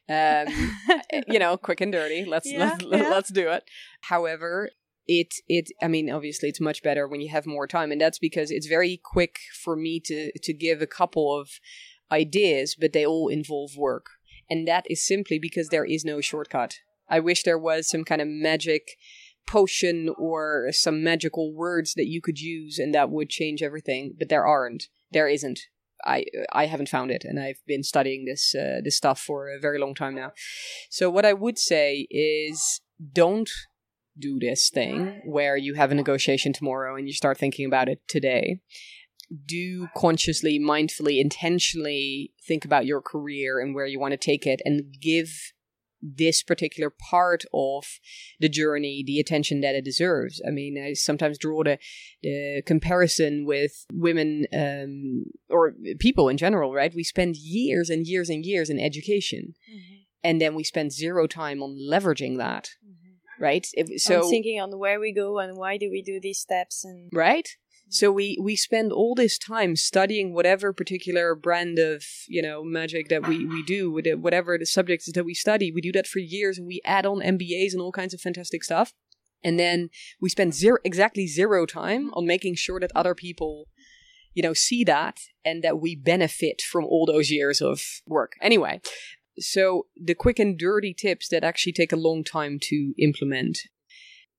[SPEAKER 2] Um, you know, quick and dirty. Let's yeah, let's, yeah. let's do it. However, it it i mean obviously it's much better when you have more time and that's because it's very quick for me to to give a couple of ideas but they all involve work. And that is simply because there is no shortcut. I wish there was some kind of magic potion or some magical words that you could use and that would change everything but there aren't. There isn't. I I haven't found it, and I've been studying this uh, this stuff for a very long time now. So what I would say is, don't do this thing where you have a negotiation tomorrow and you start thinking about it today. Do consciously, mindfully, intentionally think about your career and where you want to take it and give this particular part of the journey the attention that it deserves. I mean, I sometimes draw the, the comparison with women um, or people in general, right? We spend years and years and years in education, mm-hmm. and then we spend zero time on leveraging that. Mm-hmm right?
[SPEAKER 1] If, so I'm thinking on where we go and why do we do these steps and
[SPEAKER 2] right. So we we spend all this time studying whatever particular brand of you know magic that we we do, whatever the subjects that we study. We do that for years, and we add on MBAs and all kinds of fantastic stuff. And then we spend zero exactly zero time on making sure that other people you know, see that and that we benefit from all those years of work. Anyway, so the quick and dirty tips that actually take a long time to implement.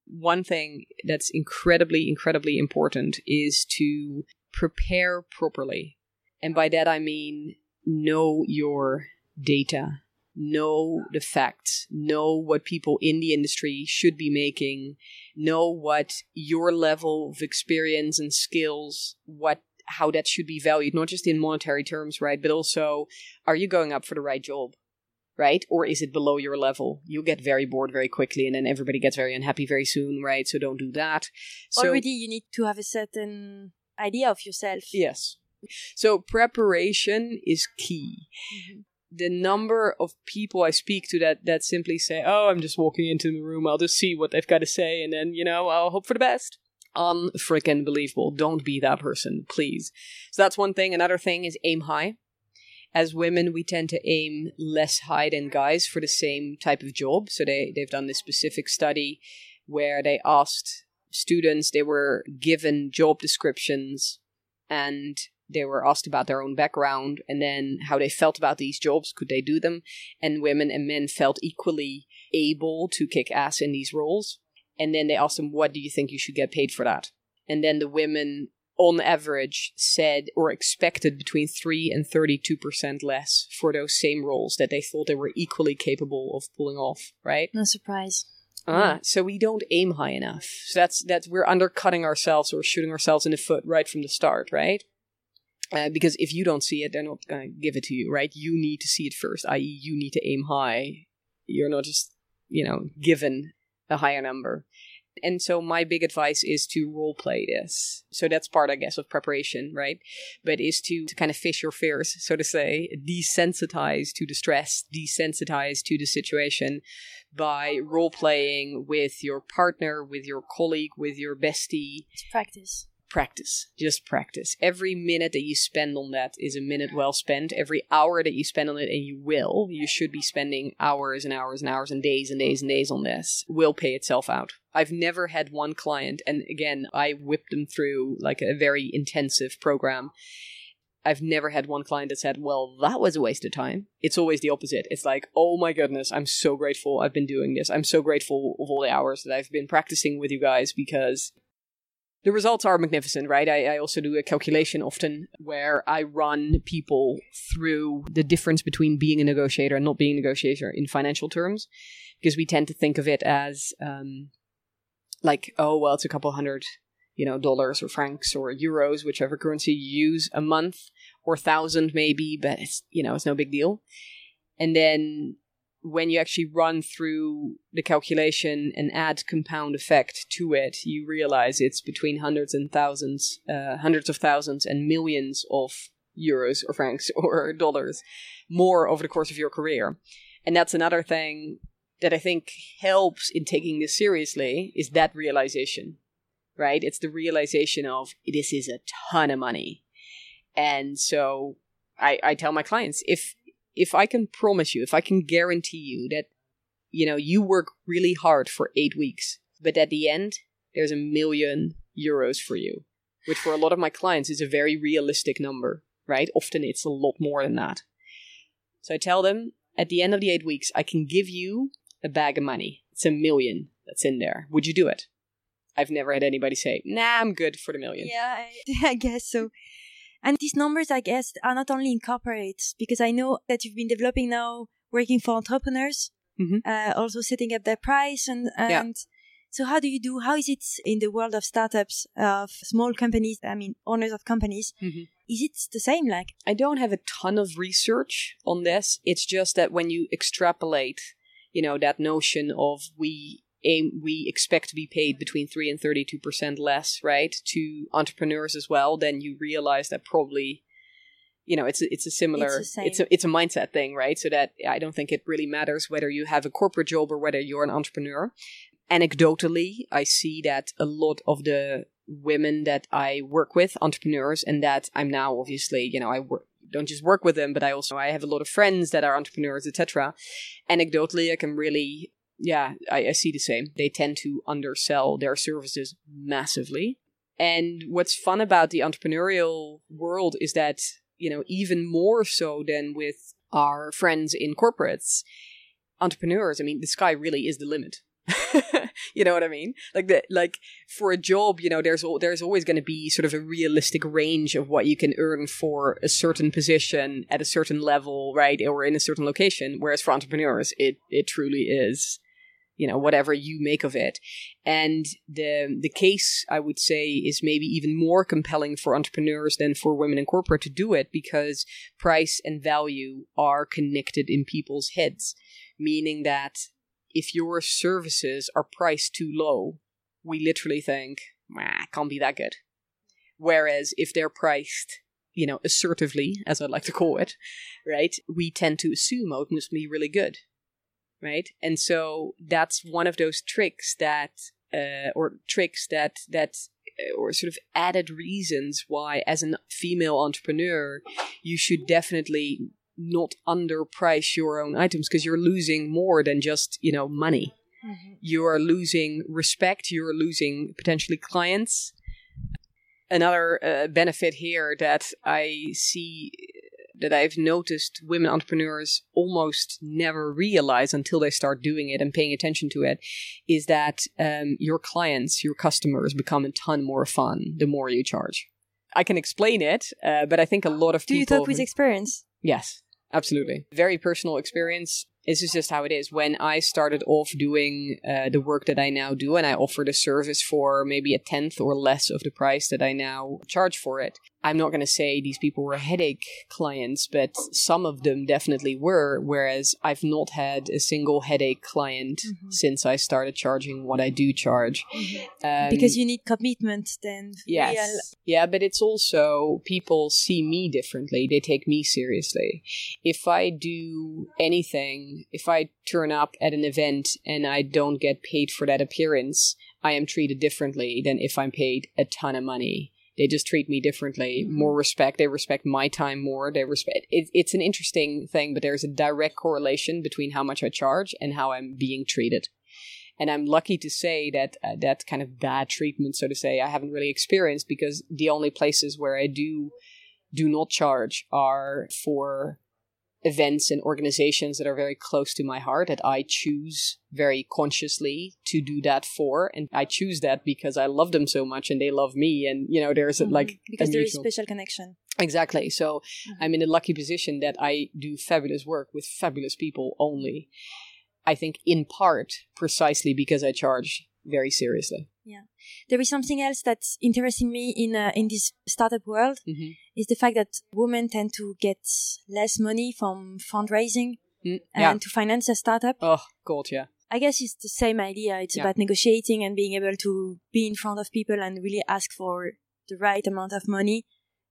[SPEAKER 2] One thing that's incredibly, incredibly important is to prepare properly. And by that I mean know your data, know the facts, know what people in the industry should be making, know what your level of experience and skills, what how that should be valued, not just in monetary terms, right? But also, are you going up for the right job? Right? Or is it below your level? You'll get very bored very quickly and then everybody gets very unhappy very soon, right? So don't do that. So,
[SPEAKER 1] Already, you need to have a certain idea of yourself.
[SPEAKER 2] Yes. So preparation is key. Mm-hmm. The number of people I speak to that that simply say, "Oh, I'm just walking into the room. I'll just see what they've got to say, and then you know, I'll hope for the best." Unfreaking believable. Don't be that person, please. So that's one thing. Another thing is aim high. As women, we tend to aim less high than guys for the same type of job. So they they've done this specific study where they asked students, they were given job descriptions and they were asked about their own background and then how they felt about these jobs. Could they do them? And women and men felt equally able to kick ass in these roles. And then they asked them, What do you think you should get paid for that? And then the women, on average, said or expected between 3 and 32% less for those same roles that they thought they were equally capable of pulling off, right?
[SPEAKER 1] No surprise.
[SPEAKER 2] Ah, so we don't aim high enough. So that's that's we're undercutting ourselves or shooting ourselves in the foot right from the start, right? Uh, because if you don't see it, they're not gonna give it to you, right? You need to see it first, i.e., you need to aim high. You're not just, you know, given a higher number. And so my big advice is to role play this. So that's part, I guess, of preparation, right? But is to, to kind of fish your fears, so to say, desensitize to the stress, desensitize to the situation by role playing with your partner, with your colleague, with your bestie.
[SPEAKER 1] It's practice
[SPEAKER 2] practice. Just practice. Every minute that you spend on that is a minute well spent. Every hour that you spend on it, and you will, you should be spending hours and hours and hours and days and days and days on this, will pay itself out. I've never had one client, and again, I whipped them through like a very intensive program. I've never had one client that said, well, that was a waste of time. It's always the opposite. It's like, oh my goodness, I'm so grateful I've been doing this. I'm so grateful of all the hours that I've been practicing with you guys because the results are magnificent, right? I, I, also do a calculation often where I run people through the difference between being a negotiator and not being a negotiator in financial terms, because we tend to think of it as um, like, oh, well, it's a couple hundred, you know, dollars or francs or euros, whichever currency you use a month, or thousand maybe, but it's you know, it's no big deal. And then when you actually run through the calculation and add compound effect to it, you realize it's between hundreds and thousands, uh, hundreds of thousands and millions of euros or francs or dollars more over the course of your career. And that's another thing that I think helps in taking this seriously is that realization, right? It's the realization of this is a ton of money. And so I, I tell my clients if if I can promise you, if I can guarantee you that, you know, you work really hard for eight weeks, but at the end, there's a million euros for you, which for a lot of my clients is a very realistic number, right? Often it's a lot more than that. So I tell them at the end of the eight weeks, I can give you a bag of money. It's a million that's in there. Would you do it? I've never had anybody say, nah, I'm good for the million.
[SPEAKER 1] Yeah, I, I guess so. And these numbers, I guess, are not only in corporates, because I know that you've been developing now working for entrepreneurs, mm-hmm. uh, also setting up their price and, and yeah. so how do you do, how is it in the world of startups, of small companies, I mean, owners of companies? Mm-hmm. Is it the same? Like,
[SPEAKER 2] I don't have a ton of research on this. It's just that when you extrapolate, you know, that notion of we aim, we expect to be paid between 3 and 32% less, right, to entrepreneurs as well, then you realize that probably you know it's a, it's a similar it's, it's, a it's a mindset thing right? So that i don't think it really matters whether you have a corporate job or whether you're an entrepreneur. Anecdotally i see that a lot of the women that i work with entrepreneurs and that i'm now obviously you know i work don't just work with them but i also i have a lot of friends that are entrepreneurs etc anecdotally i can really yeah, I, I see the same. They tend to undersell their services massively. And what's fun about the entrepreneurial world is that, you know, even more so than with our friends in corporates, entrepreneurs, I mean, the sky really is the limit. you know what I mean? Like the like for a job, you know, there's there's always going to be sort of a realistic range of what you can earn for a certain position at a certain level, right, or in a certain location. Whereas for entrepreneurs, it it truly is you know whatever you make of it. And the the case i would say is maybe even more compelling for entrepreneurs than for women in corporate to do it because price and value are connected in people's heads meaning that if your services are priced too low we literally think can't be that good. Whereas if they're priced you know assertively as i like to call it right we tend to assume oh it must be really good right? And so that's one of those tricks that, uh, or tricks that that, uh, or sort of added reasons why, as a female entrepreneur, you should definitely not underprice your own items because you're losing more than just you know money. Mm-hmm. You are losing respect. You are losing potentially clients. Another uh, benefit here that I see that I've noticed women entrepreneurs almost never realize until they start doing it and paying attention to it is that um, your clients, your customers become a ton more fun the more you charge. I can explain it, uh, but I think a lot of
[SPEAKER 1] Do
[SPEAKER 2] people.
[SPEAKER 1] Do you talk with experience?
[SPEAKER 2] Yes, absolutely. Very personal experience this is just how it is. When I started off doing uh, the work that I now do, and I offered a service for maybe a tenth or less of the price that I now charge for it, I'm not going to say these people were headache clients, but some of them definitely were. Whereas I've not had a single headache client mm-hmm. since I started charging what I do charge.
[SPEAKER 1] Mm-hmm. Um, because you need commitment, then.
[SPEAKER 2] Yes. Real. Yeah, but it's also people see me differently. They take me seriously. If I do anything, if I turn up at an event and I don't get paid for that appearance, I am treated differently than if I'm paid a ton of money they just treat me differently mm-hmm. more respect they respect my time more they respect it, it's an interesting thing but there's a direct correlation between how much i charge and how i'm being treated and i'm lucky to say that uh, that kind of bad treatment so to say i haven't really experienced because the only places where i do do not charge are for events and organizations that are very close to my heart that I choose very consciously to do that for. And I choose that because I love them so much and they love me. And, you know, there's mm-hmm. like,
[SPEAKER 1] because there is special connection.
[SPEAKER 2] Exactly. So mm-hmm. I'm in a lucky position that I do fabulous work with fabulous people only. I think in part precisely because I charge very seriously.
[SPEAKER 1] Yeah. There is something else that's interesting me in uh, in this startup world mm-hmm. is the fact that women tend to get less money from fundraising mm, yeah. and to finance a startup.
[SPEAKER 2] Oh, God, yeah.
[SPEAKER 1] I guess it's the same idea. It's yeah. about negotiating and being able to be in front of people and really ask for the right amount of money,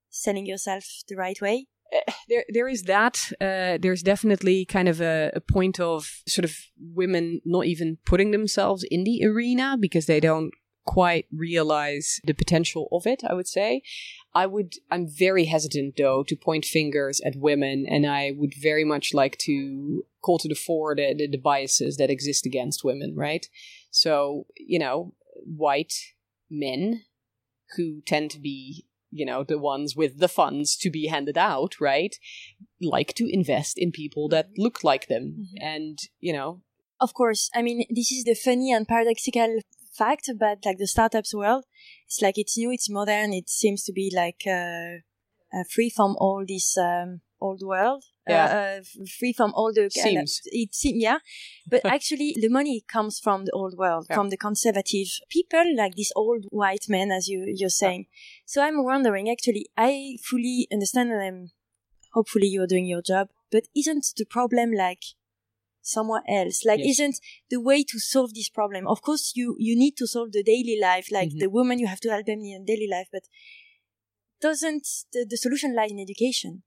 [SPEAKER 1] selling yourself the right way.
[SPEAKER 2] There, there is that. Uh, there's definitely kind of a, a, point of sort of women not even putting themselves in the arena because they don't quite realize the potential of it, I would say. I would, I'm very hesitant though to point fingers at women, and I would very much like to call to the fore the, the, the biases that exist against women, right? So, you know, white men who tend to be you know the ones with the funds to be handed out right like to invest in people that look like them mm-hmm. and you know
[SPEAKER 1] of course i mean this is the funny and paradoxical fact about like the startups world. It's like it's new, it's modern, it seems to be like uh, uh, free from all this um, old world. Uh, yeah. Uh, free from all the
[SPEAKER 2] seems.
[SPEAKER 1] it seems yeah but actually the money comes from the old world yeah. from the conservative people like these old white men as you you're saying yeah. so i'm wondering actually i fully understand and i'm hopefully you're doing your job but isn't the problem like somewhere else like yes. isn't the way to solve this problem of course you you need to solve the daily life like mm-hmm. the woman you have to help them in daily life but doesn't the, the solution lie in education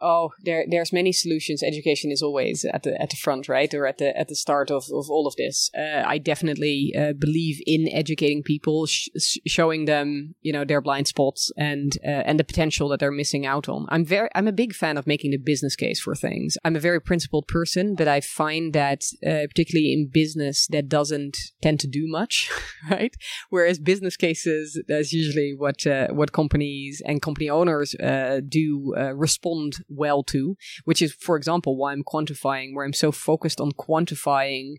[SPEAKER 2] Oh, there there's many solutions. Education is always at the at the front, right, or at the at the start of, of all of this. Uh, I definitely uh, believe in educating people, sh- showing them you know their blind spots and uh, and the potential that they're missing out on. I'm very I'm a big fan of making the business case for things. I'm a very principled person, but I find that uh, particularly in business that doesn't tend to do much, right? Whereas business cases, that's usually what uh, what companies and company owners uh, do respond well to, which is, for example, why I'm quantifying, where I'm so focused on quantifying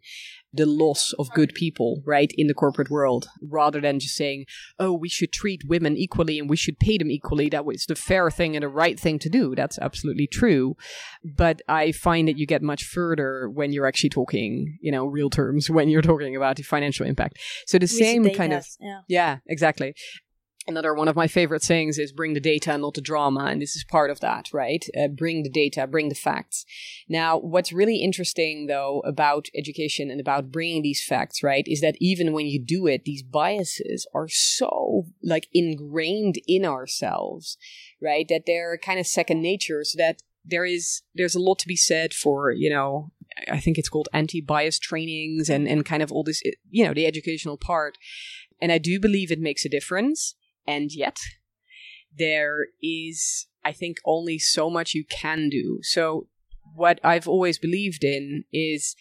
[SPEAKER 2] the loss of good people, right, in the corporate world, rather than just saying, oh, we should treat women equally and we should pay them equally. That was the fair thing and the right thing to do. That's absolutely true. But I find that you get much further when you're actually talking, you know, real terms, when you're talking about the financial impact. So the With same kind of, yeah. yeah, exactly another one of my favorite sayings is bring the data not the drama and this is part of that right? Uh, bring the data bring the facts. Now what's really interesting though about education and about bringing these facts right is that even when you do it these biases are so like ingrained in ourselves right that they're kind of second nature so that there is there's a lot to be said for you know i think it's called anti-bias trainings and and kind of all this you know the educational part. And I do believe it makes a difference and yet. There is i think only so much you can do. So what i've always believed in is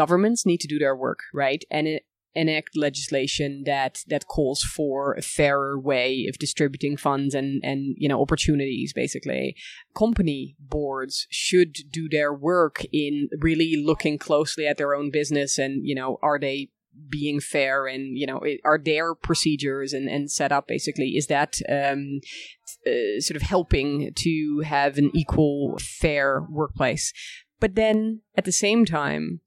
[SPEAKER 2] governments need to do their work right? And it, enact legislation that that calls for a fairer way of distributing funds and and you know opportunities basically. Company boards should do their work in really looking closely at their own business and you know are they being fair and you know are their procedures and, and set up basically is that um, uh, sort of helping to have an equal fair workplace. But then at the same time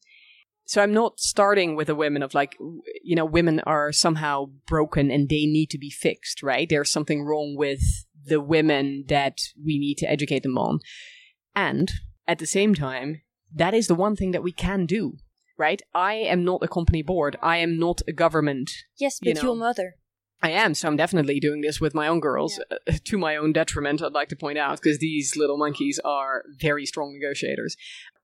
[SPEAKER 2] so i'm not starting with a women of like you know women are somehow broken and they need to be fixed right? There's something wrong with the women that we need to educate them on. And at the same time that is the one thing that we can do right? I am not a company board. I am not a government.
[SPEAKER 1] Yes, but you know. your mother.
[SPEAKER 2] I am, so I'm definitely doing this with my own girls yeah. uh, to my own detriment, I'd like to point out, because these little monkeys are very strong negotiators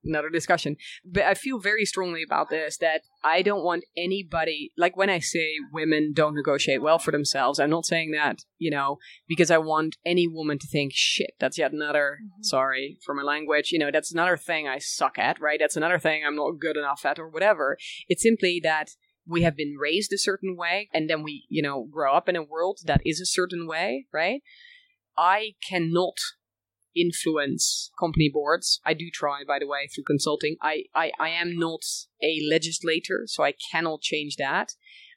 [SPEAKER 2] another discussion. But I feel very strongly about this that I don't want anybody, like when I say women don't negotiate well for themselves, I'm not saying that, you know, because I want any woman to think, shit, that's yet another, mm-hmm. sorry for my language, you know, that's another thing I suck at, right? That's another thing I'm not good enough at or whatever. It's simply that we have been raised a certain way and then we, you know, grow up in a world that is a certain way, right? I cannot influence company boards. I do try, by the way, through consulting. I, I, I am not a legislator, so I cannot change that.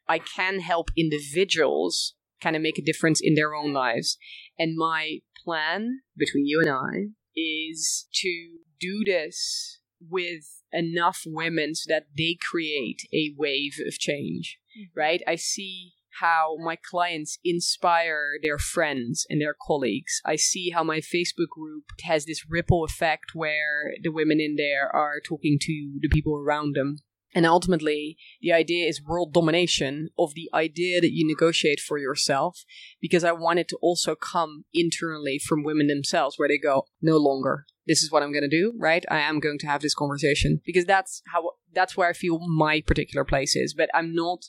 [SPEAKER 2] I can help individuals kind of make a difference in their own lives. And my plan between you and I is to do this with enough women so that they create a wave of change, mm-hmm. right? I see how my clients inspire their friends and their colleagues. I see how my Facebook group has this ripple effect where the women in there are talking to the people around them. And ultimately, the idea is world domination of the idea that you negotiate for yourself because I want it to also come internally from women themselves where they go, no longer. This is what I'm going to do, right? I am going to have this conversation because that's how, that's where I feel my particular place is. But I'm not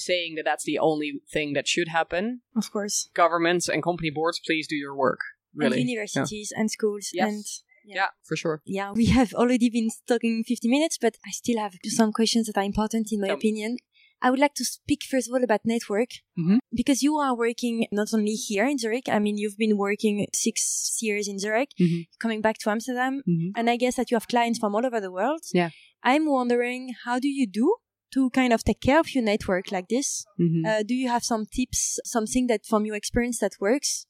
[SPEAKER 2] saying that that's the only thing that should happen.
[SPEAKER 1] Of course.
[SPEAKER 2] Governments and company boards, please do your work. Really.
[SPEAKER 1] And universities yeah. and schools.
[SPEAKER 2] Yes.
[SPEAKER 1] And
[SPEAKER 2] yeah. yeah. for sure.
[SPEAKER 1] Yeah, we have already been talking 50 minutes, but I still have some questions that are important in my opinion. I would like to speak first of all about network mm-hmm. because you are working not only here in Zurich. I mean, you've been working six years in Zurich, mm-hmm. coming back to Amsterdam, mm-hmm. and I guess that you have clients from all over the world.
[SPEAKER 2] Yeah.
[SPEAKER 1] I'm wondering how do you do to kind of take care of your network like this? Mm-hmm. Uh, do you have some tips, something that from your experience that works?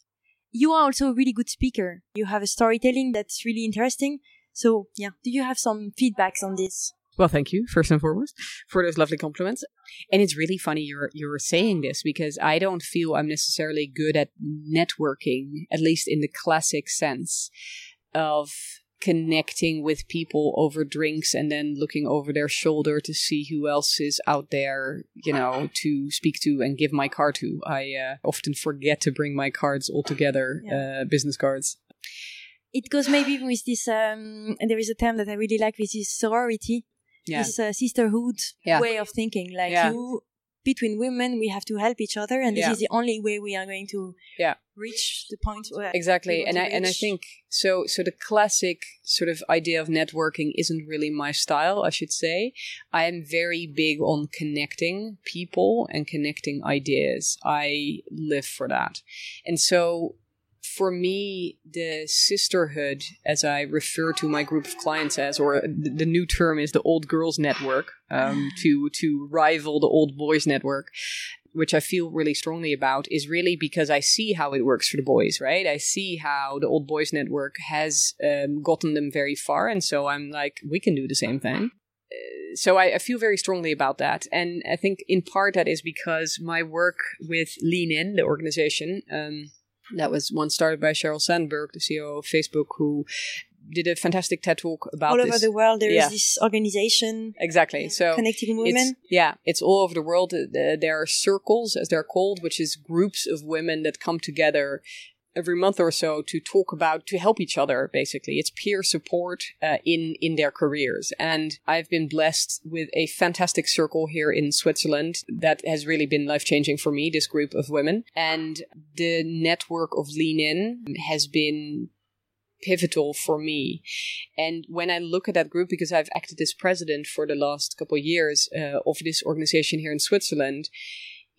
[SPEAKER 1] You are also a really good speaker. You have a storytelling that's really interesting. So yeah, do you have some feedbacks on this?
[SPEAKER 2] Well, thank you first and foremost for those lovely compliments. And it's really funny you're you're saying this because I don't feel I'm necessarily good at networking, at least in the classic sense of connecting with people over drinks and then looking over their shoulder to see who else is out there, you know, to speak to and give my card to. I uh, often forget to bring my cards altogether, yeah. uh, business cards.
[SPEAKER 1] it goes maybe with this. Um, and there is a term that I really like, which is sorority.
[SPEAKER 2] Yeah.
[SPEAKER 1] This uh, sisterhood
[SPEAKER 2] Yeah.
[SPEAKER 1] way of thinking. Like you, between women, we have to help each other, and this is the only way we are going to
[SPEAKER 2] Yeah.
[SPEAKER 1] Reach the point where
[SPEAKER 2] exactly and i and i think so so the classic sort of idea of networking isn't really my style i should say. I am very big on connecting people and connecting ideas. I live for that. And so for me, the sisterhood, as I refer to my group of clients as, or the, the new term is the old girls network, um, to to rival the old boys network, which I feel really strongly about, is really because I see how it works for the boys, right? I see how the old boys network has um, gotten them very far, and so I'm like, we can do the same thing. Uh, So I, I feel very strongly about that, and I think in part that is because my work with Lean In, the organization, um, that was once started by Sheryl Sandberg, the CEO of Facebook, who did a fantastic TED talk about
[SPEAKER 1] all
[SPEAKER 2] this.
[SPEAKER 1] over the world there is
[SPEAKER 2] Yeah.
[SPEAKER 1] this organization
[SPEAKER 2] exactly. So
[SPEAKER 1] connecting
[SPEAKER 2] it's,
[SPEAKER 1] women.
[SPEAKER 2] yeah, it's all over the world. Uh, there are circles, as they're called, which is groups of women that come together every month or so to talk about to help each other basically it's peer support uh, in in their careers and i've been blessed with a fantastic circle here in switzerland that has really been life changing for me this group of women and the network of lean in has been pivotal for me. And when I look at that group, because I've acted as president for the last couple of years uh, of this organization here in Switzerland,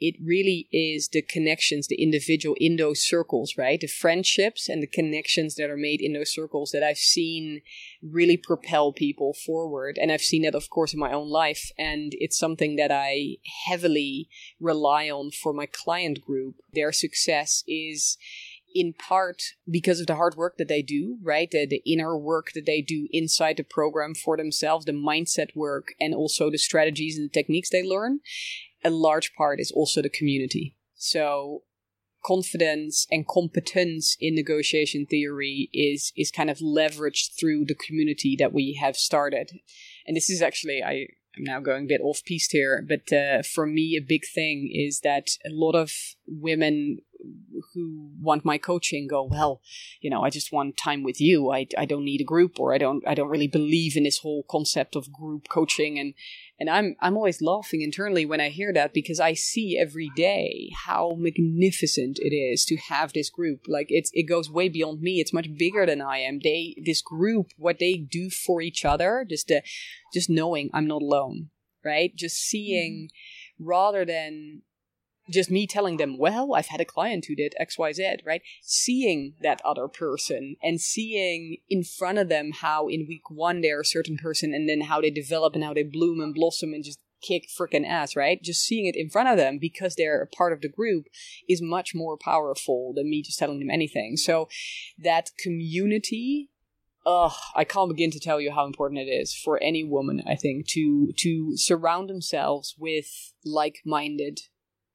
[SPEAKER 2] it really is the connections, the individual in those circles, right? The friendships and the connections that are made in those circles that I've seen really propel people forward. And I've seen that, of course, in my own life. And it's something that I heavily rely on for my client group. Their success is in part because of the hard work that they do, right? The, the inner work that they do inside the program for themselves, the mindset work, and also the strategies and the techniques they learn. A large part is also the community. So confidence and competence in negotiation theory is is kind of leveraged through the community that we have started. And this is actually I I'm now going a bit off piste here, but uh, for me, a big thing is that a lot of women who want my coaching go, well, you know, I just want time with you. I, I don't need a group, or I don't I don't really believe in this whole concept of group coaching. And and I'm I'm always laughing internally when I hear that because I see every day how magnificent it is to have this group. Like it's it goes way beyond me. It's much bigger than I am. They this group, what they do for each other, just the just knowing I'm not alone, right? Just seeing mm-hmm. rather than just me telling them, well, I've had a client who did XYZ, right? Seeing that other person and seeing in front of them how in week one they're a certain person and then how they develop and how they bloom and blossom and just kick freaking ass, right? Just seeing it in front of them because they're a part of the group is much more powerful than me just telling them anything. So that community Ugh, I can't begin to tell you how important it is for any woman, I think, to to surround themselves with like-minded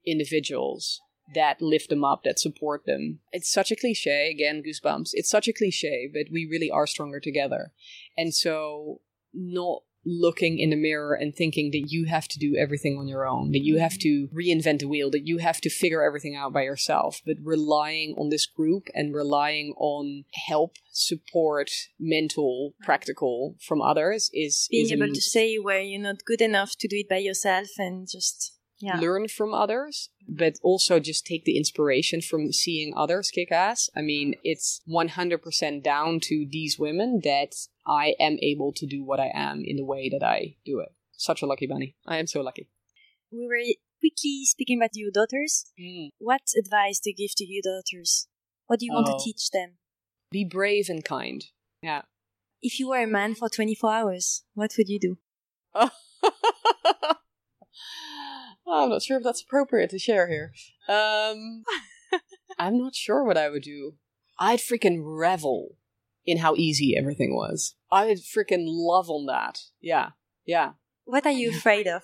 [SPEAKER 2] individuals that lift them up, that support them. It's such a cliche, again, goosebumps. It's such a cliche, but we really are stronger together. And so, not looking in the mirror and thinking that you have to do everything on your own, that you have to reinvent the wheel, that you have to figure everything out by yourself, but relying on this group and relying on help, support, mental, practical from others is
[SPEAKER 1] Being
[SPEAKER 2] is
[SPEAKER 1] able to say where you're not good enough to do it by yourself and just yeah.
[SPEAKER 2] learn from others, but also just take the inspiration from seeing others kick ass. I mean, it's 100% down to these women that I am able to do what I am in the way that I do it. Such a lucky bunny. I am so lucky.
[SPEAKER 1] We were quickly speaking about your daughters.
[SPEAKER 2] Mm.
[SPEAKER 1] What advice do you give to your daughters? What do you want
[SPEAKER 2] Oh.
[SPEAKER 1] to teach them?
[SPEAKER 2] Be brave and kind. Yeah.
[SPEAKER 1] If you were a man for 24 hours, what would you do?
[SPEAKER 2] I'm not sure if that's appropriate to share here. Um, I'm not sure what I would do. I'd freaking revel in how easy everything was. I would freaking love on that. Yeah, yeah.
[SPEAKER 1] What are you afraid of?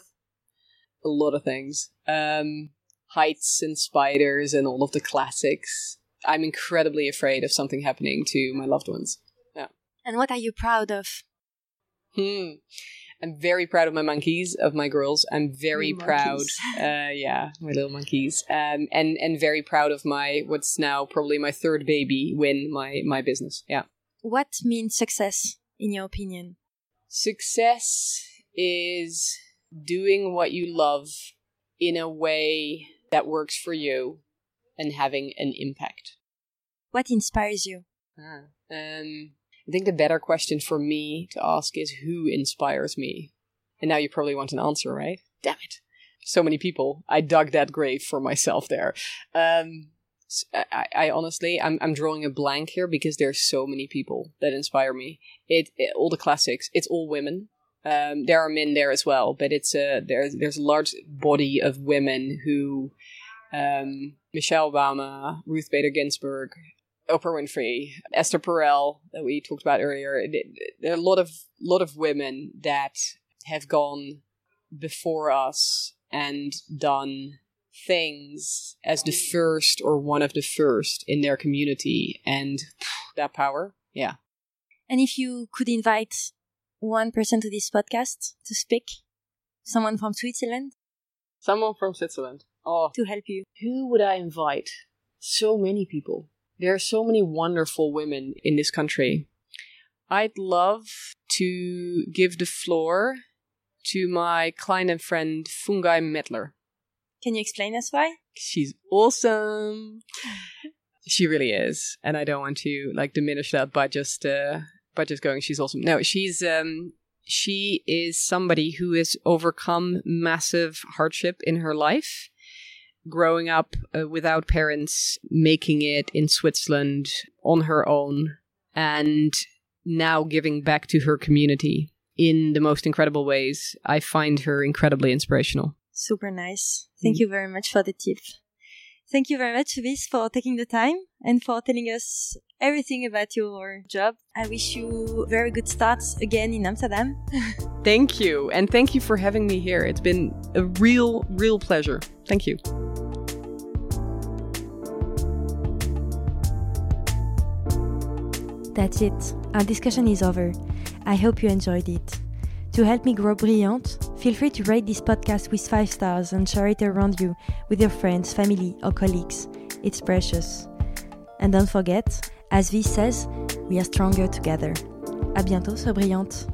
[SPEAKER 2] A lot of things. Um, heights and spiders and all of the classics. I'm incredibly afraid of something happening to my loved ones. Yeah.
[SPEAKER 1] And what are you proud of?
[SPEAKER 2] Hmm. I'm very proud of my monkeys, of my girls. I'm very proud. Uh, yeah, my little monkeys. Um, and and very proud of my what's now probably my third baby, Win, my my business. Yeah,
[SPEAKER 1] What means success, in your opinion?
[SPEAKER 2] Success is doing what you love in a way that works for you and having an impact.
[SPEAKER 1] What inspires you?
[SPEAKER 2] Ah, um, I think the better question for me to ask is who inspires me? And now you probably want an answer, right? Damn it. So many people. I dug that grave for myself there. Um, I, I, honestly, I'm, I'm drawing a blank here because there's so many people that inspire me. It, it all the classics. It's all women. Um, there are men there as well, but it's a there's there's a large body of women who, um, Michelle Obama, Ruth Bader Ginsburg, Oprah Winfrey, Esther Perel that we talked about earlier. There are a lot of lot of women that have gone before us and done things as the first or one of the first in their community and that power. Yeah.
[SPEAKER 1] And if you could invite one person to this podcast to speak someone from switzerland?
[SPEAKER 2] Someone from switzerland. Oh.
[SPEAKER 1] To help you.
[SPEAKER 2] Who would i invite? So many people there are so many wonderful women in this country i'd love to give the floor to my client and friend fungi medler
[SPEAKER 1] can you explain us why?
[SPEAKER 2] She's awesome. she really is, and I don't want to like diminish that by just uh, by just going. She's awesome. No, she's um, she is somebody who has overcome massive hardship in her life, growing up uh, without parents, making it in Switzerland on her own, and now giving back to her community in the most incredible ways. I find her incredibly inspirational.
[SPEAKER 1] Super nice. Thank mm. you very much for the tip. Thank you very much, Wies, for taking the time and for telling us everything about your job. I wish you very good starts again in Amsterdam.
[SPEAKER 2] thank you. And thank you for having me here. It's been a real, real pleasure. Thank you.
[SPEAKER 1] That's it. Our discussion is over. I hope you enjoyed it. To help me grow Brilliant, feel free to rate this podcast with 5 stars and share it around you with your friends, family, or colleagues. It's precious. And don't forget, as Wies says, we are stronger together. À bientôt sur Brillante.